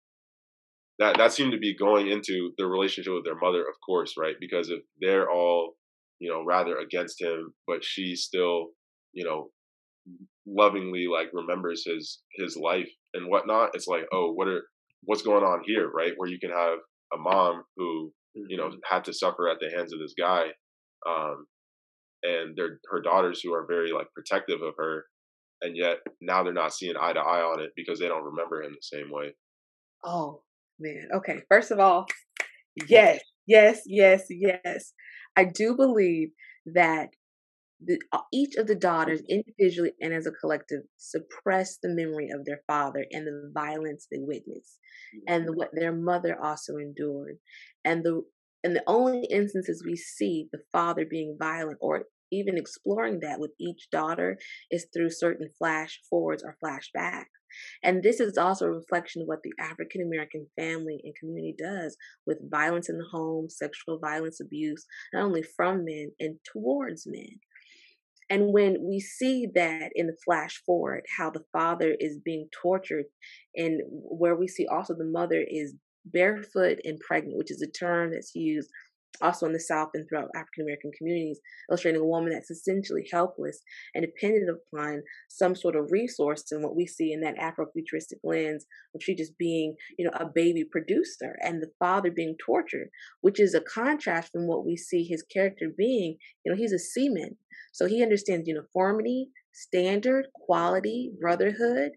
that that seemed to be going into the relationship with their mother, of course, right? Because if they're all, you know, rather against him, but she still, you know, lovingly like remembers his his life and whatnot, it's like, oh, what are what's going on here, right? Where you can have a mom who, you know, mm-hmm. had to suffer at the hands of this guy, um, and their her daughters who are very like protective of her, and yet now they're not seeing eye to eye on it because they don't remember him the same way. Oh, man. Okay. First of all, yes, yes, yes, yes. I do believe that the, uh, each of the daughters individually and as a collective suppress the memory of their father and the violence they witnessed and the, what their mother also endured and the and the only instances we see the father being violent or even exploring that with each daughter is through certain flash forwards or flashbacks and this is also a reflection of what the African American family and community does with violence in the home, sexual violence, abuse, not only from men and towards men. And when we see that in the flash forward, how the father is being tortured, and where we see also the mother is barefoot and pregnant, which is a term that's used also in the South and throughout African American communities, illustrating a woman that's essentially helpless and dependent upon some sort of resource and what we see in that Afrofuturistic lens of she just being, you know, a baby producer and the father being tortured, which is a contrast from what we see his character being. You know, he's a seaman. So he understands uniformity, standard, quality, brotherhood,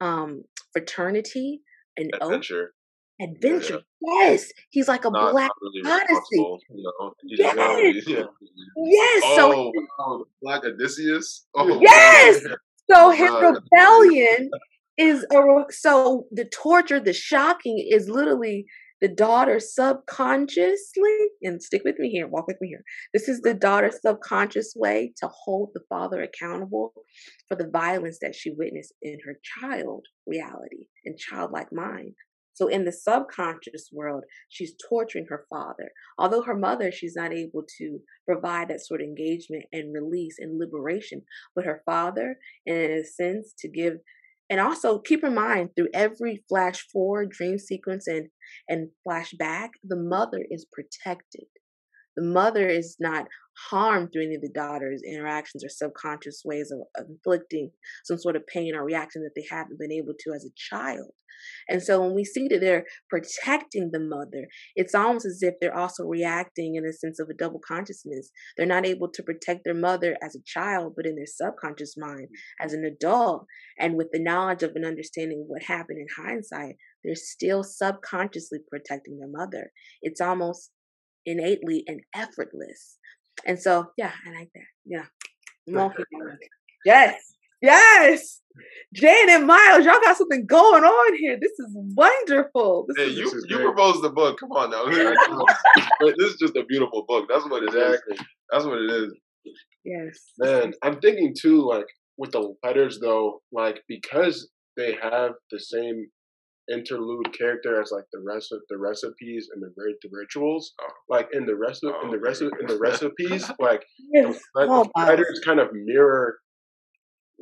um, fraternity, and adventure. Adventure. Yeah. Yes, he's like a not, black really odyssey. You know? yes. yeah. yes. Oh, so black Odysseus. Oh, yes. So oh, his rebellion is a so the torture, the shocking is literally the daughter subconsciously, and stick with me here, walk with me here. This is the daughter's subconscious way to hold the father accountable for the violence that she witnessed in her child reality and childlike mind. So in the subconscious world, she's torturing her father. Although her mother, she's not able to provide that sort of engagement and release and liberation. But her father, in a sense, to give and also keep in mind through every flash forward, dream sequence, and and flashback, the mother is protected. The mother is not harmed through any of the daughter's interactions or subconscious ways of, of inflicting some sort of pain or reaction that they haven't been able to as a child. And so when we see that they're protecting the mother, it's almost as if they're also reacting in a sense of a double consciousness. They're not able to protect their mother as a child, but in their subconscious mind as an adult. And with the knowledge of an understanding of what happened in hindsight, they're still subconsciously protecting their mother. It's almost innately and effortless. And so, yeah, I like that. Yeah. Yes. Yes. Jane and Miles, y'all got something going on here. This is wonderful. This hey, is, you you proposed the book. Come on now. this is just a beautiful book. That's what it exactly. is. That's what it is. Yes. Man, I'm thinking too, like with the letters though, like because they have the same interlude character as like the rest of the recipes and the the rituals. Oh. Like in the rest of oh, in the rest of in the oh. recipes, like yes. the, oh, the letters kind of mirror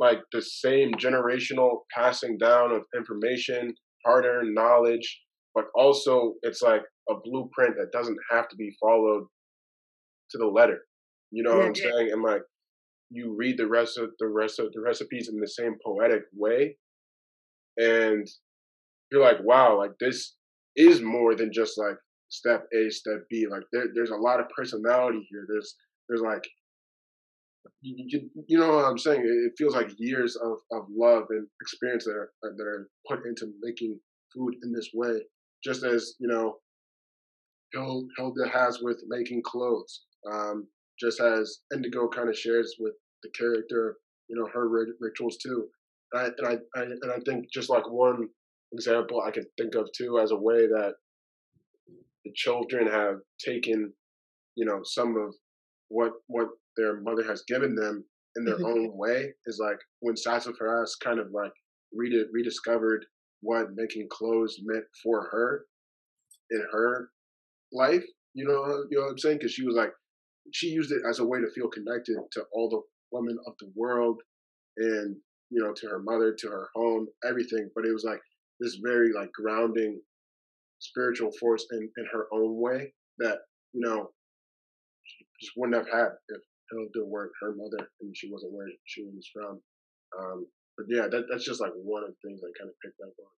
like the same generational passing down of information, hard earned knowledge, but also it's like a blueprint that doesn't have to be followed to the letter. You know yeah, what I'm yeah. saying? And like you read the rest of the rest of the recipes in the same poetic way, and you're like, wow, like this is more than just like step A, step B. Like there, there's a lot of personality here. There's there's like you, you know what I'm saying? It feels like years of, of love and experience that are, that are put into making food in this way. Just as, you know, Hilda has with making clothes. Um, just as Indigo kind of shares with the character, you know, her rituals too. And I, and I, I, and I think just like one example I can think of too as a way that the children have taken, you know, some of what what their mother has given them in their mm-hmm. own way is like when Sassafrass kind of like redi- rediscovered what making clothes meant for her in her life. You know, you know what I'm saying? Because she was like, she used it as a way to feel connected to all the women of the world, and you know, to her mother, to her home, everything. But it was like this very like grounding spiritual force in in her own way that you know she just wouldn't have had if Hilda weren't her mother and she wasn't where she was from. Um, but yeah, that, that's just like one of the things I kind of picked up on.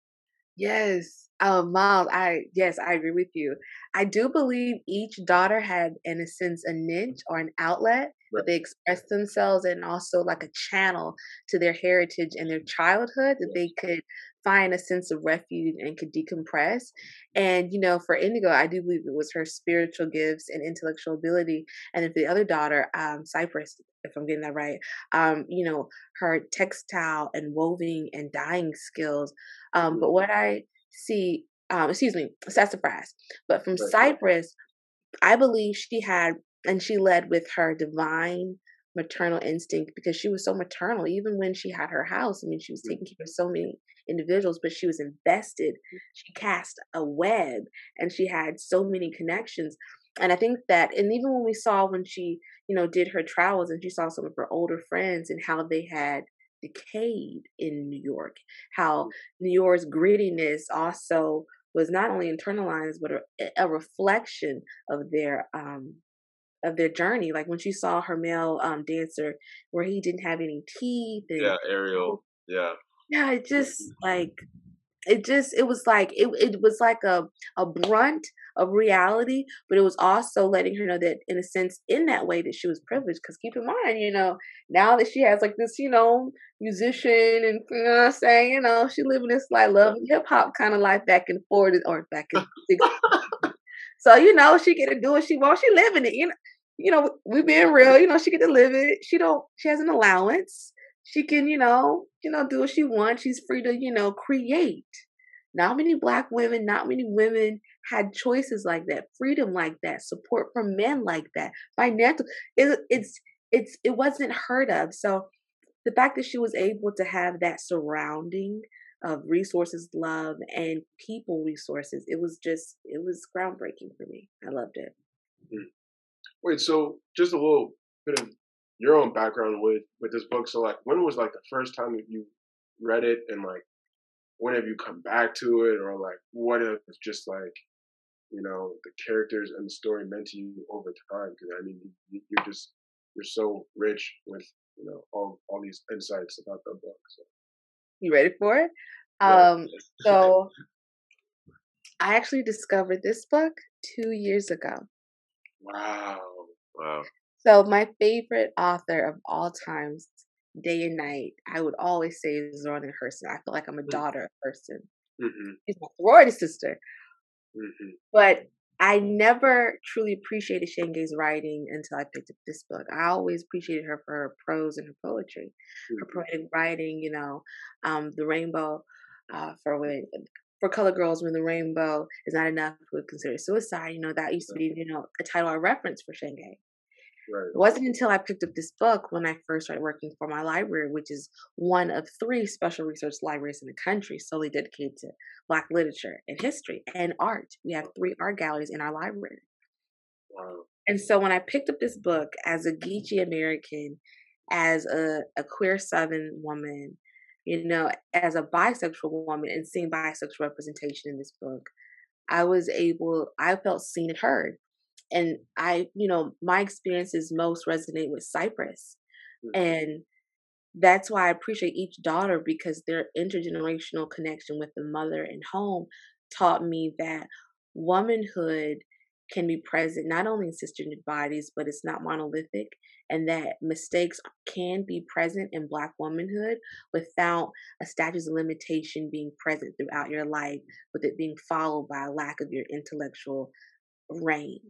Yes, um, Miles. I yes, I agree with you. I do believe each daughter had, in a sense, a niche or an outlet right. that they expressed themselves, and also like a channel to their heritage and their childhood that they could find a sense of refuge and could decompress. And, you know, for Indigo, I do believe it was her spiritual gifts and intellectual ability. And if the other daughter, um, Cypress, if I'm getting that right, um, you know, her textile and woving and dyeing skills. Um, but what I see, um, excuse me, sassafrass. But from Cypress, I believe she had, and she led with her divine maternal instinct because she was so maternal even when she had her house i mean she was taking care of so many individuals but she was invested she cast a web and she had so many connections and i think that and even when we saw when she you know did her travels and she saw some of her older friends and how they had decayed in new york how new york's grittiness also was not only internalized but a, a reflection of their um of their journey. Like when she saw her male um, dancer where he didn't have any teeth. And, yeah, Ariel. Yeah. Yeah, it just like it just it was like it it was like a a brunt of reality, but it was also letting her know that in a sense, in that way, that she was privileged. Because keep in mind, you know, now that she has like this, you know, musician and you know what I'm saying, you know, she living this like love hip hop kind of life back and forth or back in So you know, she get to do what she wants. She living it. You know, you know, we being real. You know, she get to live it. She don't. She has an allowance. She can, you know, you know, do what she wants. She's free to, you know, create. Not many black women, not many women had choices like that, freedom like that, support from men like that, financial. It, it's it's it wasn't heard of. So the fact that she was able to have that surrounding of resources, love, and people resources. It was just, it was groundbreaking for me. I loved it. Mm. Wait, so just a little bit of your own background with with this book. So, like, when was like the first time that you read it, and like, when have you come back to it, or like, what if it's just like, you know, the characters and the story meant to you over time? Because I mean, you're just you're so rich with you know all all these insights about the book. So. You ready for it? Um, so I actually discovered this book two years ago. Wow. Wow. So my favorite author of all times, day and night, I would always say is Zora Neale Hurston. I feel like I'm a mm. daughter person. Mm-hmm. She's my sorority sister. Mm-hmm. But I never truly appreciated Shange's writing until I picked up this book. I always appreciated her for her prose and her poetry, mm-hmm. her poetic writing. You know, um, the rainbow uh, for when for color girls when the rainbow is not enough to consider suicide. You know, that used to be you know a title I reference for Shange. Right. It wasn't until I picked up this book when I first started working for my library, which is one of three special research libraries in the country solely dedicated to Black literature and history and art. We have three art galleries in our library. Wow. And so when I picked up this book as a Geechee American, as a, a queer Southern woman, you know, as a bisexual woman and seeing bisexual representation in this book, I was able, I felt seen and heard. And I, you know, my experiences most resonate with Cypress. Mm-hmm. And that's why I appreciate each daughter because their intergenerational connection with the mother and home taught me that womanhood can be present not only in cisgendered bodies, but it's not monolithic, and that mistakes can be present in Black womanhood without a statute of limitation being present throughout your life, with it being followed by a lack of your intellectual range.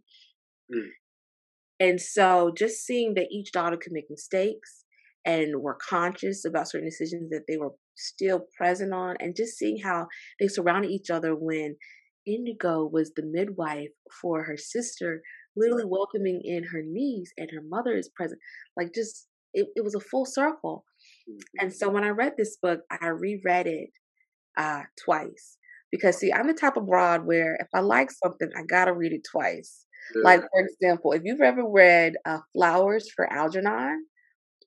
Mm. And so, just seeing that each daughter could make mistakes and were conscious about certain decisions that they were still present on, and just seeing how they surrounded each other when Indigo was the midwife for her sister, literally welcoming in her niece, and her mother is present. Like, just it, it was a full circle. Mm-hmm. And so when I read this book, I reread it uh, twice because see, I'm the type of broad where if I like something, I gotta read it twice. Yeah. Like for example, if you've ever read uh, Flowers for Algernon,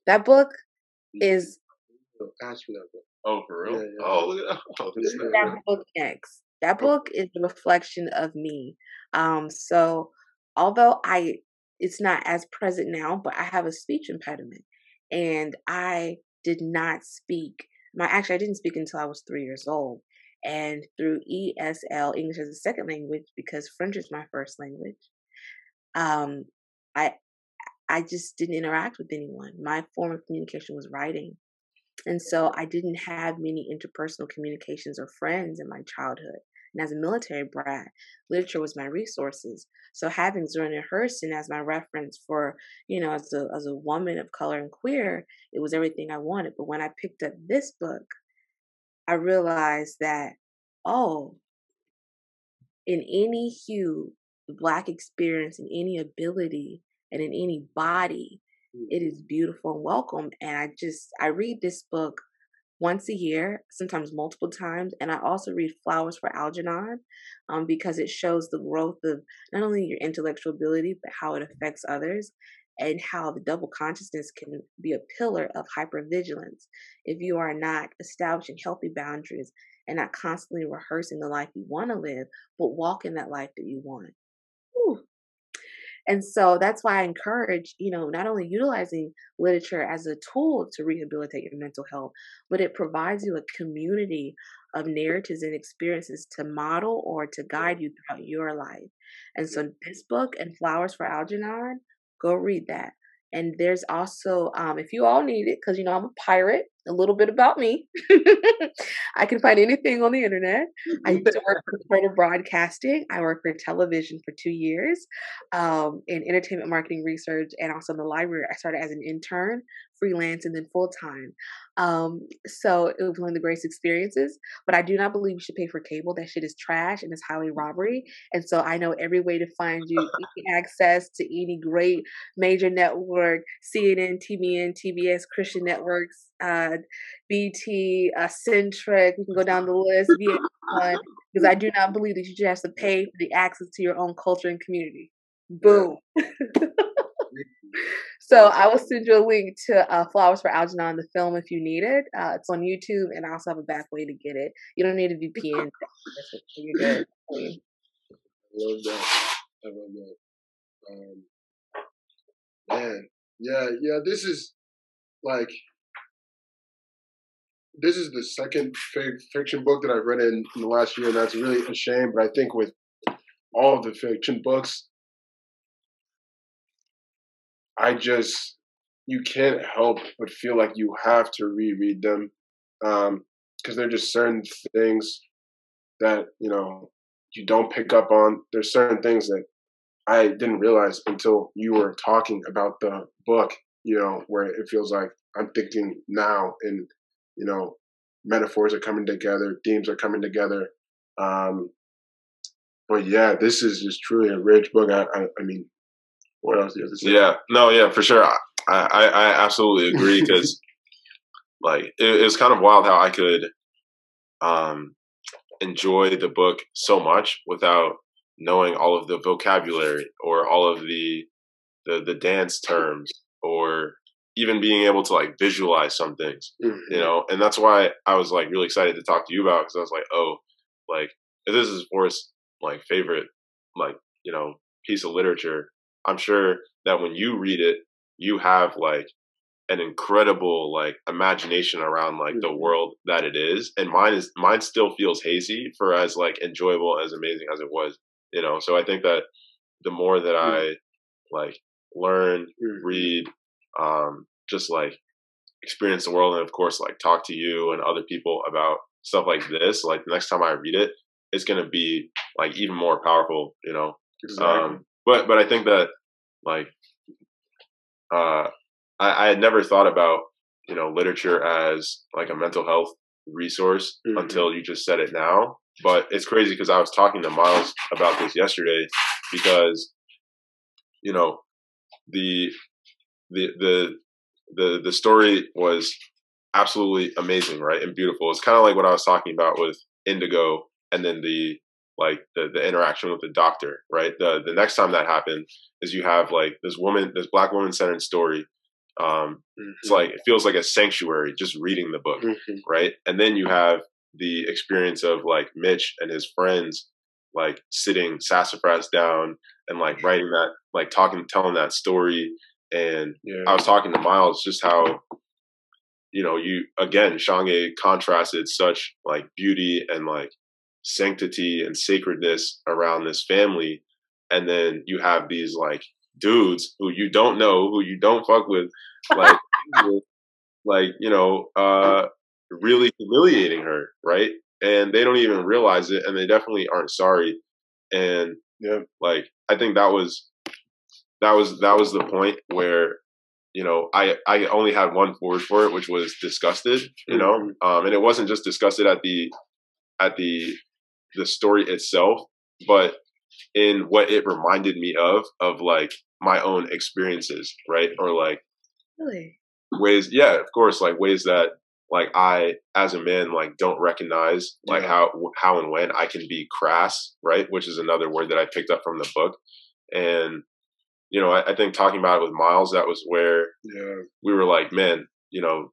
that book mm-hmm. is. Ask me that book. Oh, for real? Yeah, yeah. Oh, oh that book next. That book is a reflection of me. Um, so although I it's not as present now, but I have a speech impediment. And I did not speak my actually I didn't speak until I was three years old. And through ESL, English as a second language, because French is my first language, um, I I just didn't interact with anyone. My form of communication was writing. And so I didn't have many interpersonal communications or friends in my childhood. And as a military brat, literature was my resources. So having Zora Neale Hurston as my reference for, you know, as a as a woman of color and queer, it was everything I wanted. But when I picked up this book, I realized that, oh, in any hue, the black experience, in any ability, and in any body, it is beautiful and welcome. And I just I read this book once a year, sometimes multiple times. And I also read Flowers for Algernon um, because it shows the growth of not only your intellectual ability, but how it affects others and how the double consciousness can be a pillar of hypervigilance if you are not establishing healthy boundaries and not constantly rehearsing the life you want to live, but walk in that life that you want. And so that's why I encourage, you know, not only utilizing literature as a tool to rehabilitate your mental health, but it provides you a community of narratives and experiences to model or to guide you throughout your life. And so this book and Flowers for Algernon, go read that. And there's also, um, if you all need it, because you know I'm a pirate, a little bit about me. I can find anything on the internet. I used to work for Carter Broadcasting. I worked for television for two years um, in entertainment marketing research and also in the library. I started as an intern freelance and then full time. Um, so it was one of the greatest experiences. But I do not believe you should pay for cable. That shit is trash and it's highway robbery. And so I know every way to find you access to any great major network, CNN, TBN, TBS, Christian networks, uh, BET, uh, Centric. We can go down the list. because I do not believe that you should have to pay for the access to your own culture and community. Boom. So I will send you a link to uh, Flowers for Algernon, the film, if you need it. Uh, it's on YouTube, and I also have a back way to get it. You don't need a VPN. You're good. I love that. I love that. Um, man, yeah, yeah. This is like this is the second fiction book that I've read in, in the last year, and that's really a shame. But I think with all of the fiction books, I just you can't help but feel like you have to reread them because um, they're just certain things that you know you don't pick up on. There's certain things that I didn't realize until you were talking about the book. You know, where it feels like I'm thinking now, and you know, metaphors are coming together, themes are coming together. Um, but yeah, this is just truly a rich book. I, I, I mean, what else do you have to say? Yeah, no, yeah, for sure. I I, I absolutely agree because like it, it was kind of wild how I could um enjoy the book so much without knowing all of the vocabulary or all of the the the dance terms or even being able to like visualize some things mm-hmm. you know and that's why i was like really excited to talk to you about because i was like oh like this is forrest's like favorite like you know piece of literature I'm sure that when you read it, you have like an incredible like imagination around like the mm-hmm. world that it is and mine is mine still feels hazy for as like enjoyable as amazing as it was you know so i think that the more that i like learn mm-hmm. read um just like experience the world and of course like talk to you and other people about stuff like this like the next time i read it it's going to be like even more powerful you know exactly. um but but I think that like uh, I, I had never thought about you know literature as like a mental health resource mm-hmm. until you just said it now. But it's crazy because I was talking to Miles about this yesterday because you know the the the the the story was absolutely amazing, right, and beautiful. It's kind of like what I was talking about with Indigo, and then the like the, the interaction with the doctor, right? The the next time that happened is you have like this woman, this black woman centered story. Um, mm-hmm. It's like it feels like a sanctuary just reading the book, mm-hmm. right? And then you have the experience of like Mitch and his friends like sitting sassafrass down and like writing that, like talking, telling that story. And yeah. I was talking to Miles just how you know you again Shange contrasted such like beauty and like sanctity and sacredness around this family and then you have these like dudes who you don't know who you don't fuck with like like you know, uh, really humiliating her, right? And they don't even realize it, and they definitely aren't sorry. And yeah, like I think that was that was that was the point where you know I I only had one word for it, which was disgusted. You know, Mm-hmm. um, and it wasn't just disgusted at the at the the story itself, but in what it reminded me of of like my own experiences, right? Or like Really? ways yeah of course like ways that like i as a man like don't recognize like Yeah. how how and when i can be crass right which is another word that i picked up from the book and you know i, I think talking about it with miles that was where yeah, we were like man you know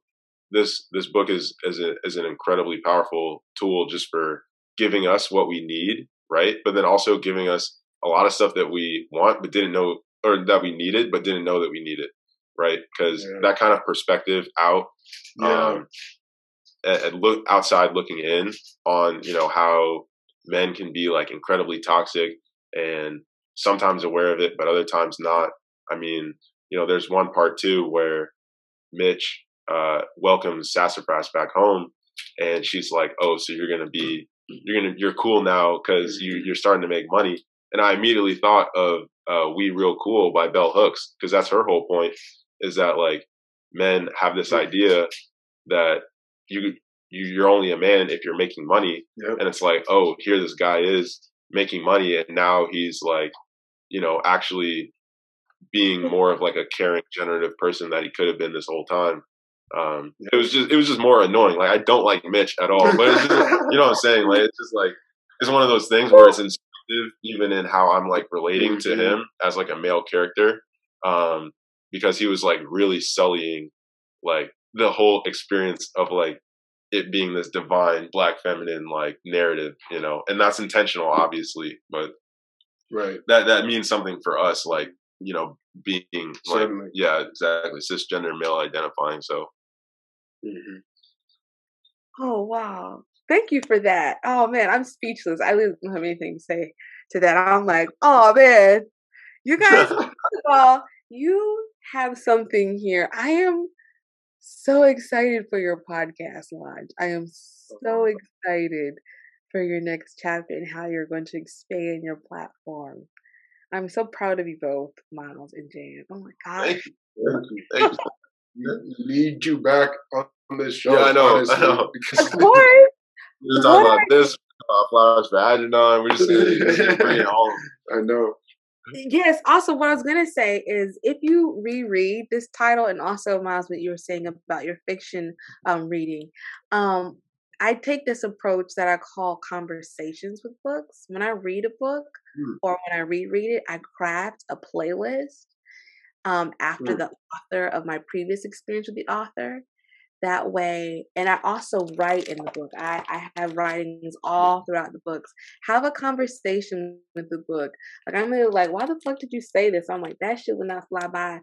this this book is is, a, is an incredibly powerful tool just for giving us what we need right? But then also giving us a lot of stuff that we want but didn't know or that we needed but didn't know that we needed right? Because Yeah. that kind of perspective out yeah, um, and, and look outside looking in on you know how men can be like incredibly toxic and sometimes aware of it but other times not. I mean you know there's one part too where mitch uh, welcomes sassafrass back home and she's like oh so you're gonna be you're gonna you're cool now because you, you're starting to make money. And i immediately thought of uh, we real cool by bell hooks because that's her whole point is that like men have this idea that you, you you're only a man if you're making money. Yep. and it's like oh here this guy is making money and now he's like you know actually being more of like a caring generative person that he could have been this whole time. Um it was just it was just more annoying. Like i don't like mitch at all but it's just, you know what i'm saying? Like it's just like it's one of those things where it's instinctive even in how i'm like relating to Mhm. him as like a male character um because he was like really sullying like the whole experience of like it being this divine black feminine like narrative you know and that's intentional obviously but right. that that means something for us like you know being like Certainly. yeah exactly cisgender male identifying so hmm Oh wow. Thank you for that. Oh man, I'm speechless. I really don't have anything to say to that. I'm like, oh man. You guys, first of all, you have something here. I am so excited for your podcast launch. I am so excited for your next chapter and how you're going to expand your platform. I'm so proud of you both, Miles and Jan. Oh my god. thank you thank you, thank you. Need you back on this show. Yeah, I know, I know. Because Of course. we were talking about this uh, flowers for Algernon. we're just, bringing all of I know. Yes. Also, what I was gonna say is, if you reread this title, and also Miles, what you were saying about your fiction um, reading, um, I take this approach that I call conversations with books. When I read a book Hmm. or when I reread it, I craft a playlist um, after Hmm. the author of my previous experience with the author. That way, and I also write in the book. I, I have writings all throughout the books. Have a conversation with the book. Like I'm really like, why the fuck did you say this? I'm like, that shit would not fly by.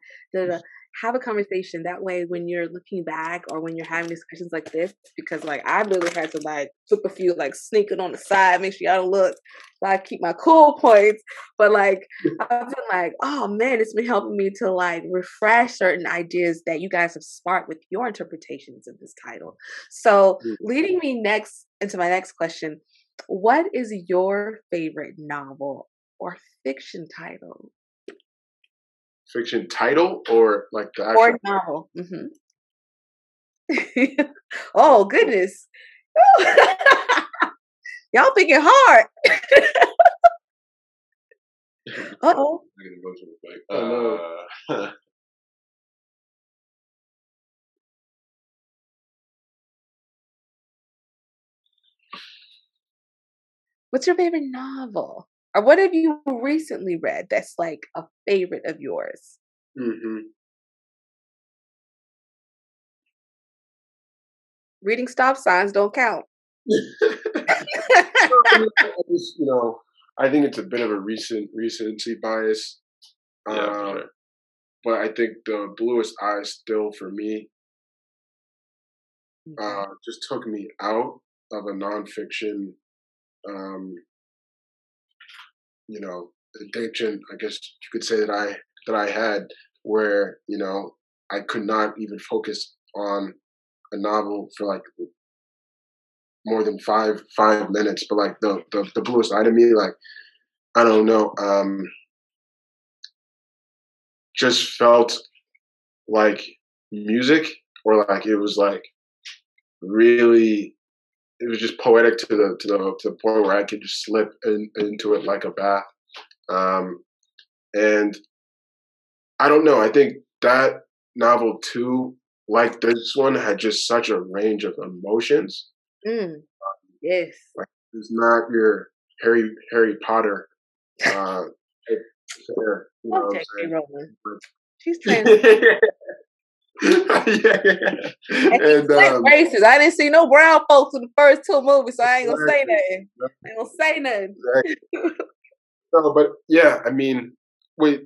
Have a conversation. That way, when you're looking back or when you're having discussions like this, because like I really had to like took a few like sneaking on the side, make sure y'all don't look. I keep my cool points. But like I've been like, oh man, it's been helping me to like refresh certain ideas that you guys have sparked with your interpretations of this title. So Mm. leading me next into my next question, what is your favorite novel or fiction title Fiction title or like the actual. or novel? hmm oh goodness, y'all thinking hard. oh, I'm gonna go to the mic. Oh, Uh, what's your favorite novel? Or what have you recently read that's like a favorite of yours? hmm Reading stop signs don't count. you know, I think it's a bit of a recent recency bias. yeah, Uh, sure. But I think the bluest eye still for me uh, just took me out of a nonfiction, um, you know, addiction. I guess you could say that I that I had, where you know I could not even focus on a novel for like more than five five minutes, but like the the, the bluest eye to me, like I don't know, um, just felt like music, or like it was like really, it was just poetic to the to the to the point where I could just slip in, into it like a bath, um, and I don't know. I think that novel too, like this one, had just such a range of emotions Mm. Yes. Like, it's not your Harry Harry Potter. Uh, fair, you know okay, Rowling. She's trans. Yeah, yeah. And, And um, racist. I didn't see no brown folks in the first two movies, so I ain't gonna say nothing. I ain't gonna say nothing. Exactly. no, but yeah, I mean, wait.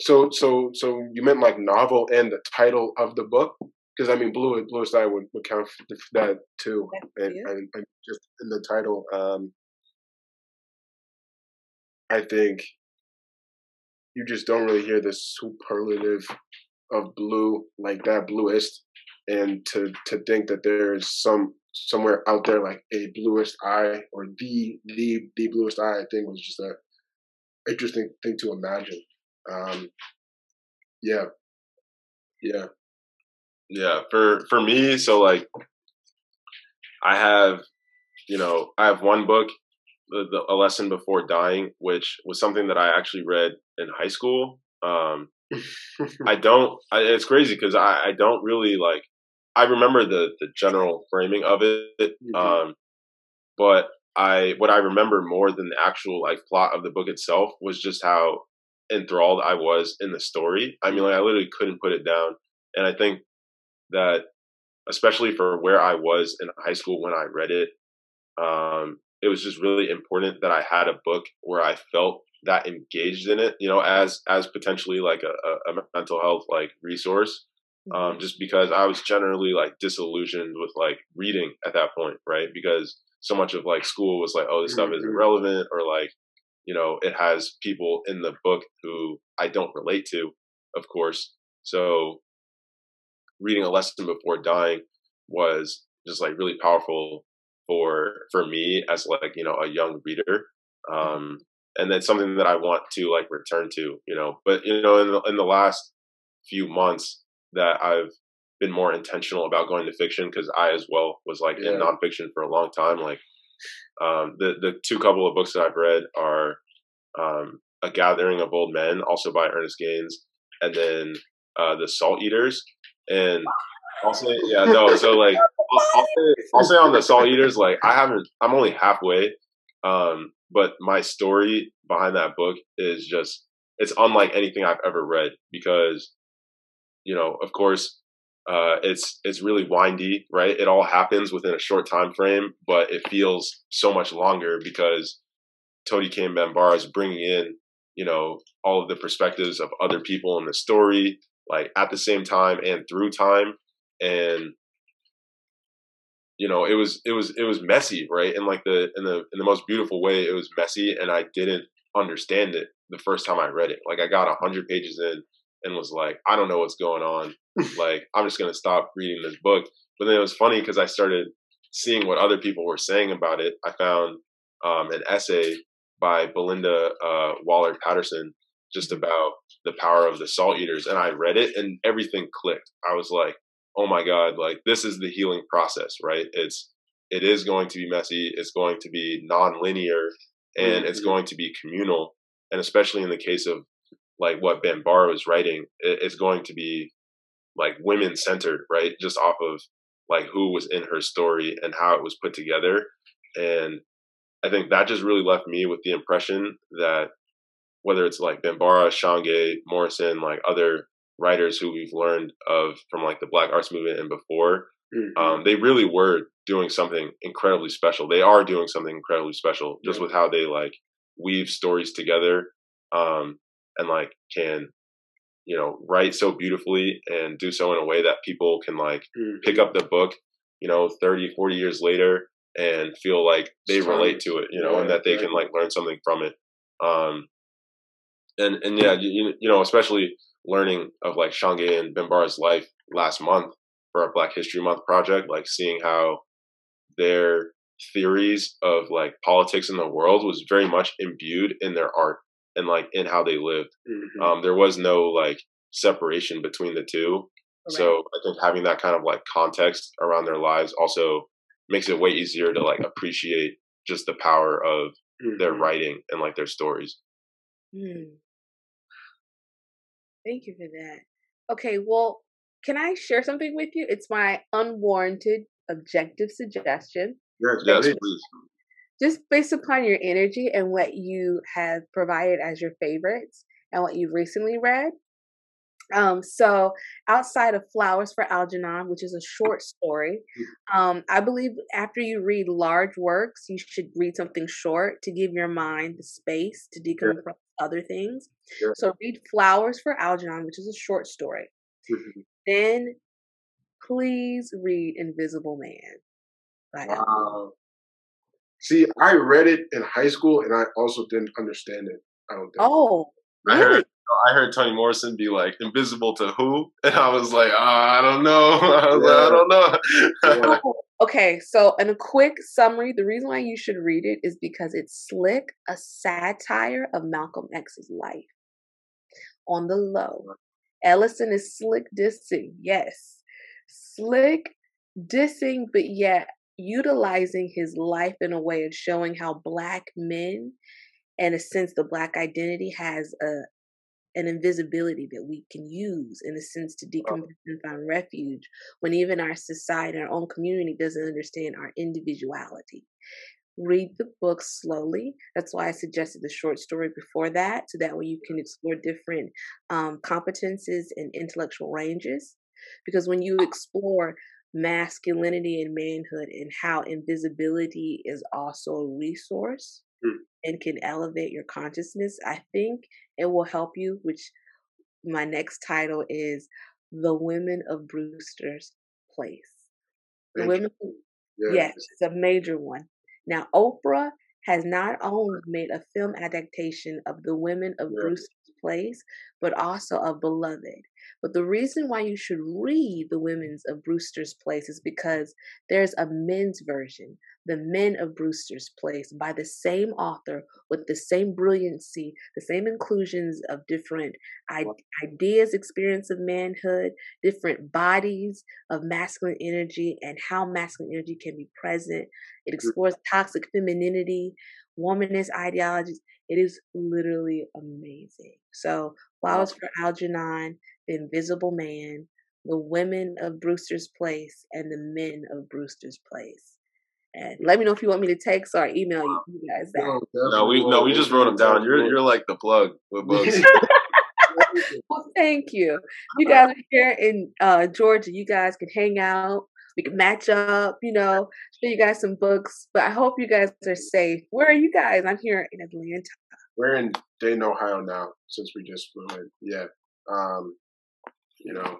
So, so, so you meant like novel and the title of the book? Because I mean, Blue Blue Sky would, would count for that too, and, and, and just in the title, um, I think you just don't really hear the superlative of blue like that bluest, and to to think that there is some somewhere out there like a bluest eye or the the the bluest eye, I think was just a interesting thing to imagine. Um, yeah, yeah, Yeah, for for me, so like I have, you know, I have one book, the, the A Lesson Before Dying, which was something that I actually read in high school. Um, I don't. I, it's crazy because I, I don't really like. I remember the the general framing of it, Mhm. um, but I what I remember more than the actual like plot of the book itself was just how enthralled I was in the story. I mean, like I literally couldn't put it down, and I think that especially for where I was in high school when I read it, um, it was just really important that I had a book where I felt that engaged in it, you know, as as potentially like a, a, mental health like resource. Um, just because I was generally like disillusioned with like reading at that point, right? Because so much of like school was like, oh, this stuff isn't Mhm. relevant, or like, you know, it has people in the book who I don't relate to, of course. So reading a lesson before dying was just like really powerful for for me as like you know a young reader um and then something that i want to like return to you know but you know in the, in the last few months that i've been more intentional about going to fiction because i as well was like in nonfiction for a long time like um the the two couple of books that i've read are um a gathering of old men also by ernest gaines and then uh the salt eaters and I'll say, yeah, no. So like, I'll, I'll, say, I'll say on the Salt Eaters, like I haven't, I'm only halfway, um, but my story behind that book is just, it's unlike anything I've ever read because, you know, of course, uh, it's it's really windy, right? It all happens within a short time frame, but it feels so much longer because Toni Cade Bambara is bringing in, you know, all of the perspectives of other people in the story, like at the same time and through time and you know it was it was it was messy right? In like the in the in the most beautiful way it was messy and i didn't understand it the first time i read it. Like i got a hundred pages in and was like i don't know what's going on. Like i'm just gonna stop reading this book. But then it was funny because i started seeing what other people were saying about it. I found um, an essay by belinda uh, waller patterson just about the power of the salt eaters and i read it and everything clicked. I was like oh my god like this is the healing process right it's it is going to be messy it's going to be non-linear and it's Mhm. going to be communal and especially in the case of like what bambara was writing it, it's going to be like women centered right just off of like who was in her story and how it was put together and i think that just really left me with the impression that whether it's like bambara shange morrison like other writers who we've learned of from like the black arts movement and before Mhm. um, they really were doing something incredibly special they are doing something incredibly special just Yeah. with how they like weave stories together um, and like can you know write so beautifully and do so in a way that people can like Mhm. pick up the book you know 30 40 years later and feel like they relate to it you know and that they can like learn something from it um and and yeah you, you know especially learning of like Shange and Bambara's life last month for our Black History Month project, like seeing how their theories of like politics in the world was very much imbued in their art and like in how they lived. Mm-hmm. Um, there was no like separation between the two. Right. So I think having that kind of like context around their lives also makes it way easier to like appreciate just the power of mm-hmm. their writing and like their stories. Mm. Thank you for that. Okay, well, can I share something with you? It's my unwarranted objective suggestion. Yes, yes, please. Just based upon your energy and what you have provided as your favorites and what you've recently read. Um, so outside of Flowers for Algernon, which is a short story, mm. um, I believe after you read large works, you should read something short to give your mind the space to decompress. Other things. Yeah. So read Flowers for Algernon, which is a short story. Mm-hmm. Then please read Invisible Man. Wow. See, I read it in high school and I also didn't understand it. I don't think. Oh, really? I heard I heard Toni Morrison be like, "Invisible to who?" And I was like, oh, "I don't know. I, yeah. like, I don't know." okay, so in a quick summary, the reason why you should read it is because it's slick, a satire of Malcolm X's life. On the low, Ellison is slick dissing, yes, slick dissing, but yet utilizing his life in a way of showing how black men in a sense the black identity has a an invisibility that we can use in a sense to decompress and find refuge when even our society our own community doesn't understand our individuality. Read the book slowly. That's why i suggested the short story before that so that way you can explore different um, competences and intellectual ranges. Because when you explore masculinity and manhood and how invisibility is also a resource mm. and can elevate your consciousness, I think it will help you. Which my next title is The Women of Brewster's Place. The women, yes. yes, it's a major one. Now, Oprah has not only made a film adaptation of The Women of yeah. Brewster's Place, but also of Beloved. But the reason why you should read The Women's of Brewster's Place is because there's a men's version, The Men of Brewster's Place, by the same author with the same brilliancy, the same inclusions of different ideas, experience of manhood, different bodies of masculine energy, and how masculine energy can be present. It explores toxic femininity, womanist ideologies. It is literally amazing. So, Flowers for Algernon the Invisible Man, the women of Brewster's Place, and the men of Brewster's Place. And let me know if you want me to text or email you, you guys that. No, no, we no, we just wrote them down. You're you're like the plug with books. well, thank you. You guys are here in uh, Georgia. You guys can hang out. We can match up. You know, show you guys some books. But I hope you guys are safe. Where are you guys? I'm here in Atlanta. We're in Dayton, Ohio now. Since we just flew in, yeah. Um, you know,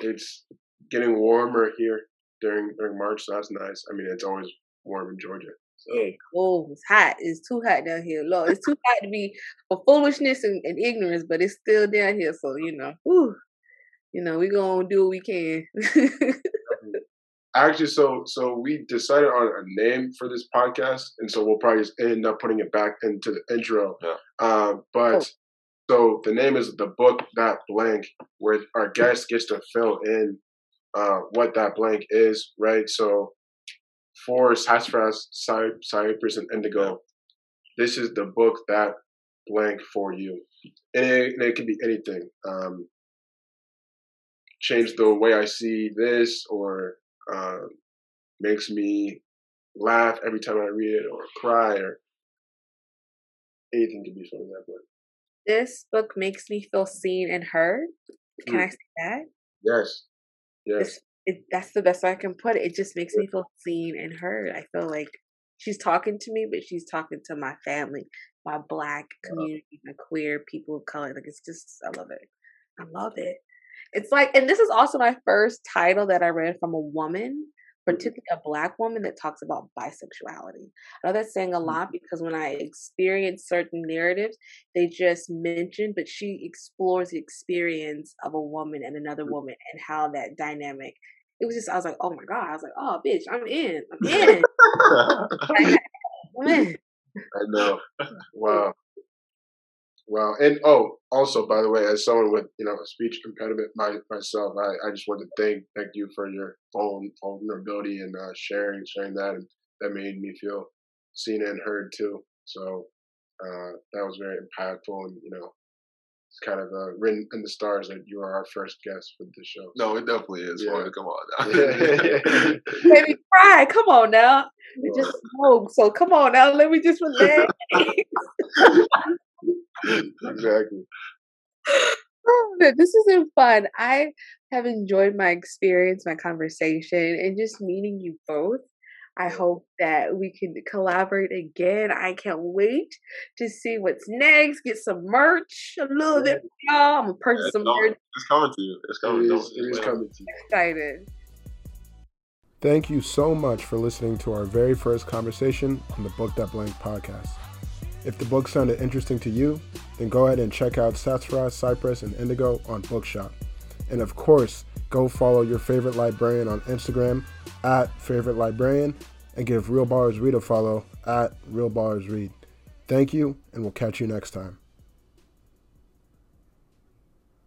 it's getting warmer here during during March, so that's nice. I mean, it's always warm in Georgia. So. Yeah, cold. It's hot. It's too hot down here. Lord, it's too hot to be for foolishness and, and, ignorance, but it's still down here. So you know, whew, you know, we gonna do what we can. Actually, so so we decided on a name for this podcast, and so we'll probably just end up putting it back into the intro. Yeah. Uh, but oh. So the name is the book that blank, where our guest gets to fill in uh, what that blank is, right? So for Sassafrass, Cypress, and Indigo, this is the book that blank for you, and it, and it can be anything. Um, change the way I see this, or uh, makes me laugh every time I read it, or cry, or anything can be from that book this book makes me feel seen and heard. Can mm. I say that? Yes. Yes. it, that's the best way I can put it. It just makes me feel seen and heard. I feel like she's talking to me, but she's talking to my family, my black community, my queer people of color. Like it's just, I love it. I love it. It's like, and this is also my first title that I read from a woman particularly a black woman that talks about bisexuality. I know that's saying a mm-hmm. lot because when I experience certain narratives, they just mention, but she explores the experience of a woman and another mm-hmm. woman and how that dynamic it was just I was like, oh my god, I was like, oh bitch, I'm in, I'm in, I'm in. I know. Wow. Wow. And oh, also by the way, as someone with you know a speech impediment my, myself, I, I just want to thank thank you for your own vulnerability and uh, sharing sharing that, and that made me feel seen and heard too. So uh, that was very impactful, and you know it's kind of uh, written in the stars that you are our first guest for the show. No, it definitely is. Yeah. come on now. Baby, cry. Come on now. It just smoke. So come on now. Let me just relax. Exactly. Oh, this has been fun. I have enjoyed my experience, my conversation, and just meeting you both. I hope that we can collaborate again. I can't wait to see what's next. Get some merch a little bit, y'all. I'm gonna purchase yeah, some merch. It's coming to you. It's coming. It is, it is coming to you. Excited. Thank you so much for listening to our very first conversation on the Book That Blank podcast. If the book sounded interesting to you, then go ahead and check out Sassafrass, Cypress, and Indigo on Bookshop. And of course, go follow your favorite librarian on Instagram at favorite librarian and give Real Ballers Read a follow at Real Ballers Read. Thank you, and we'll catch you next time.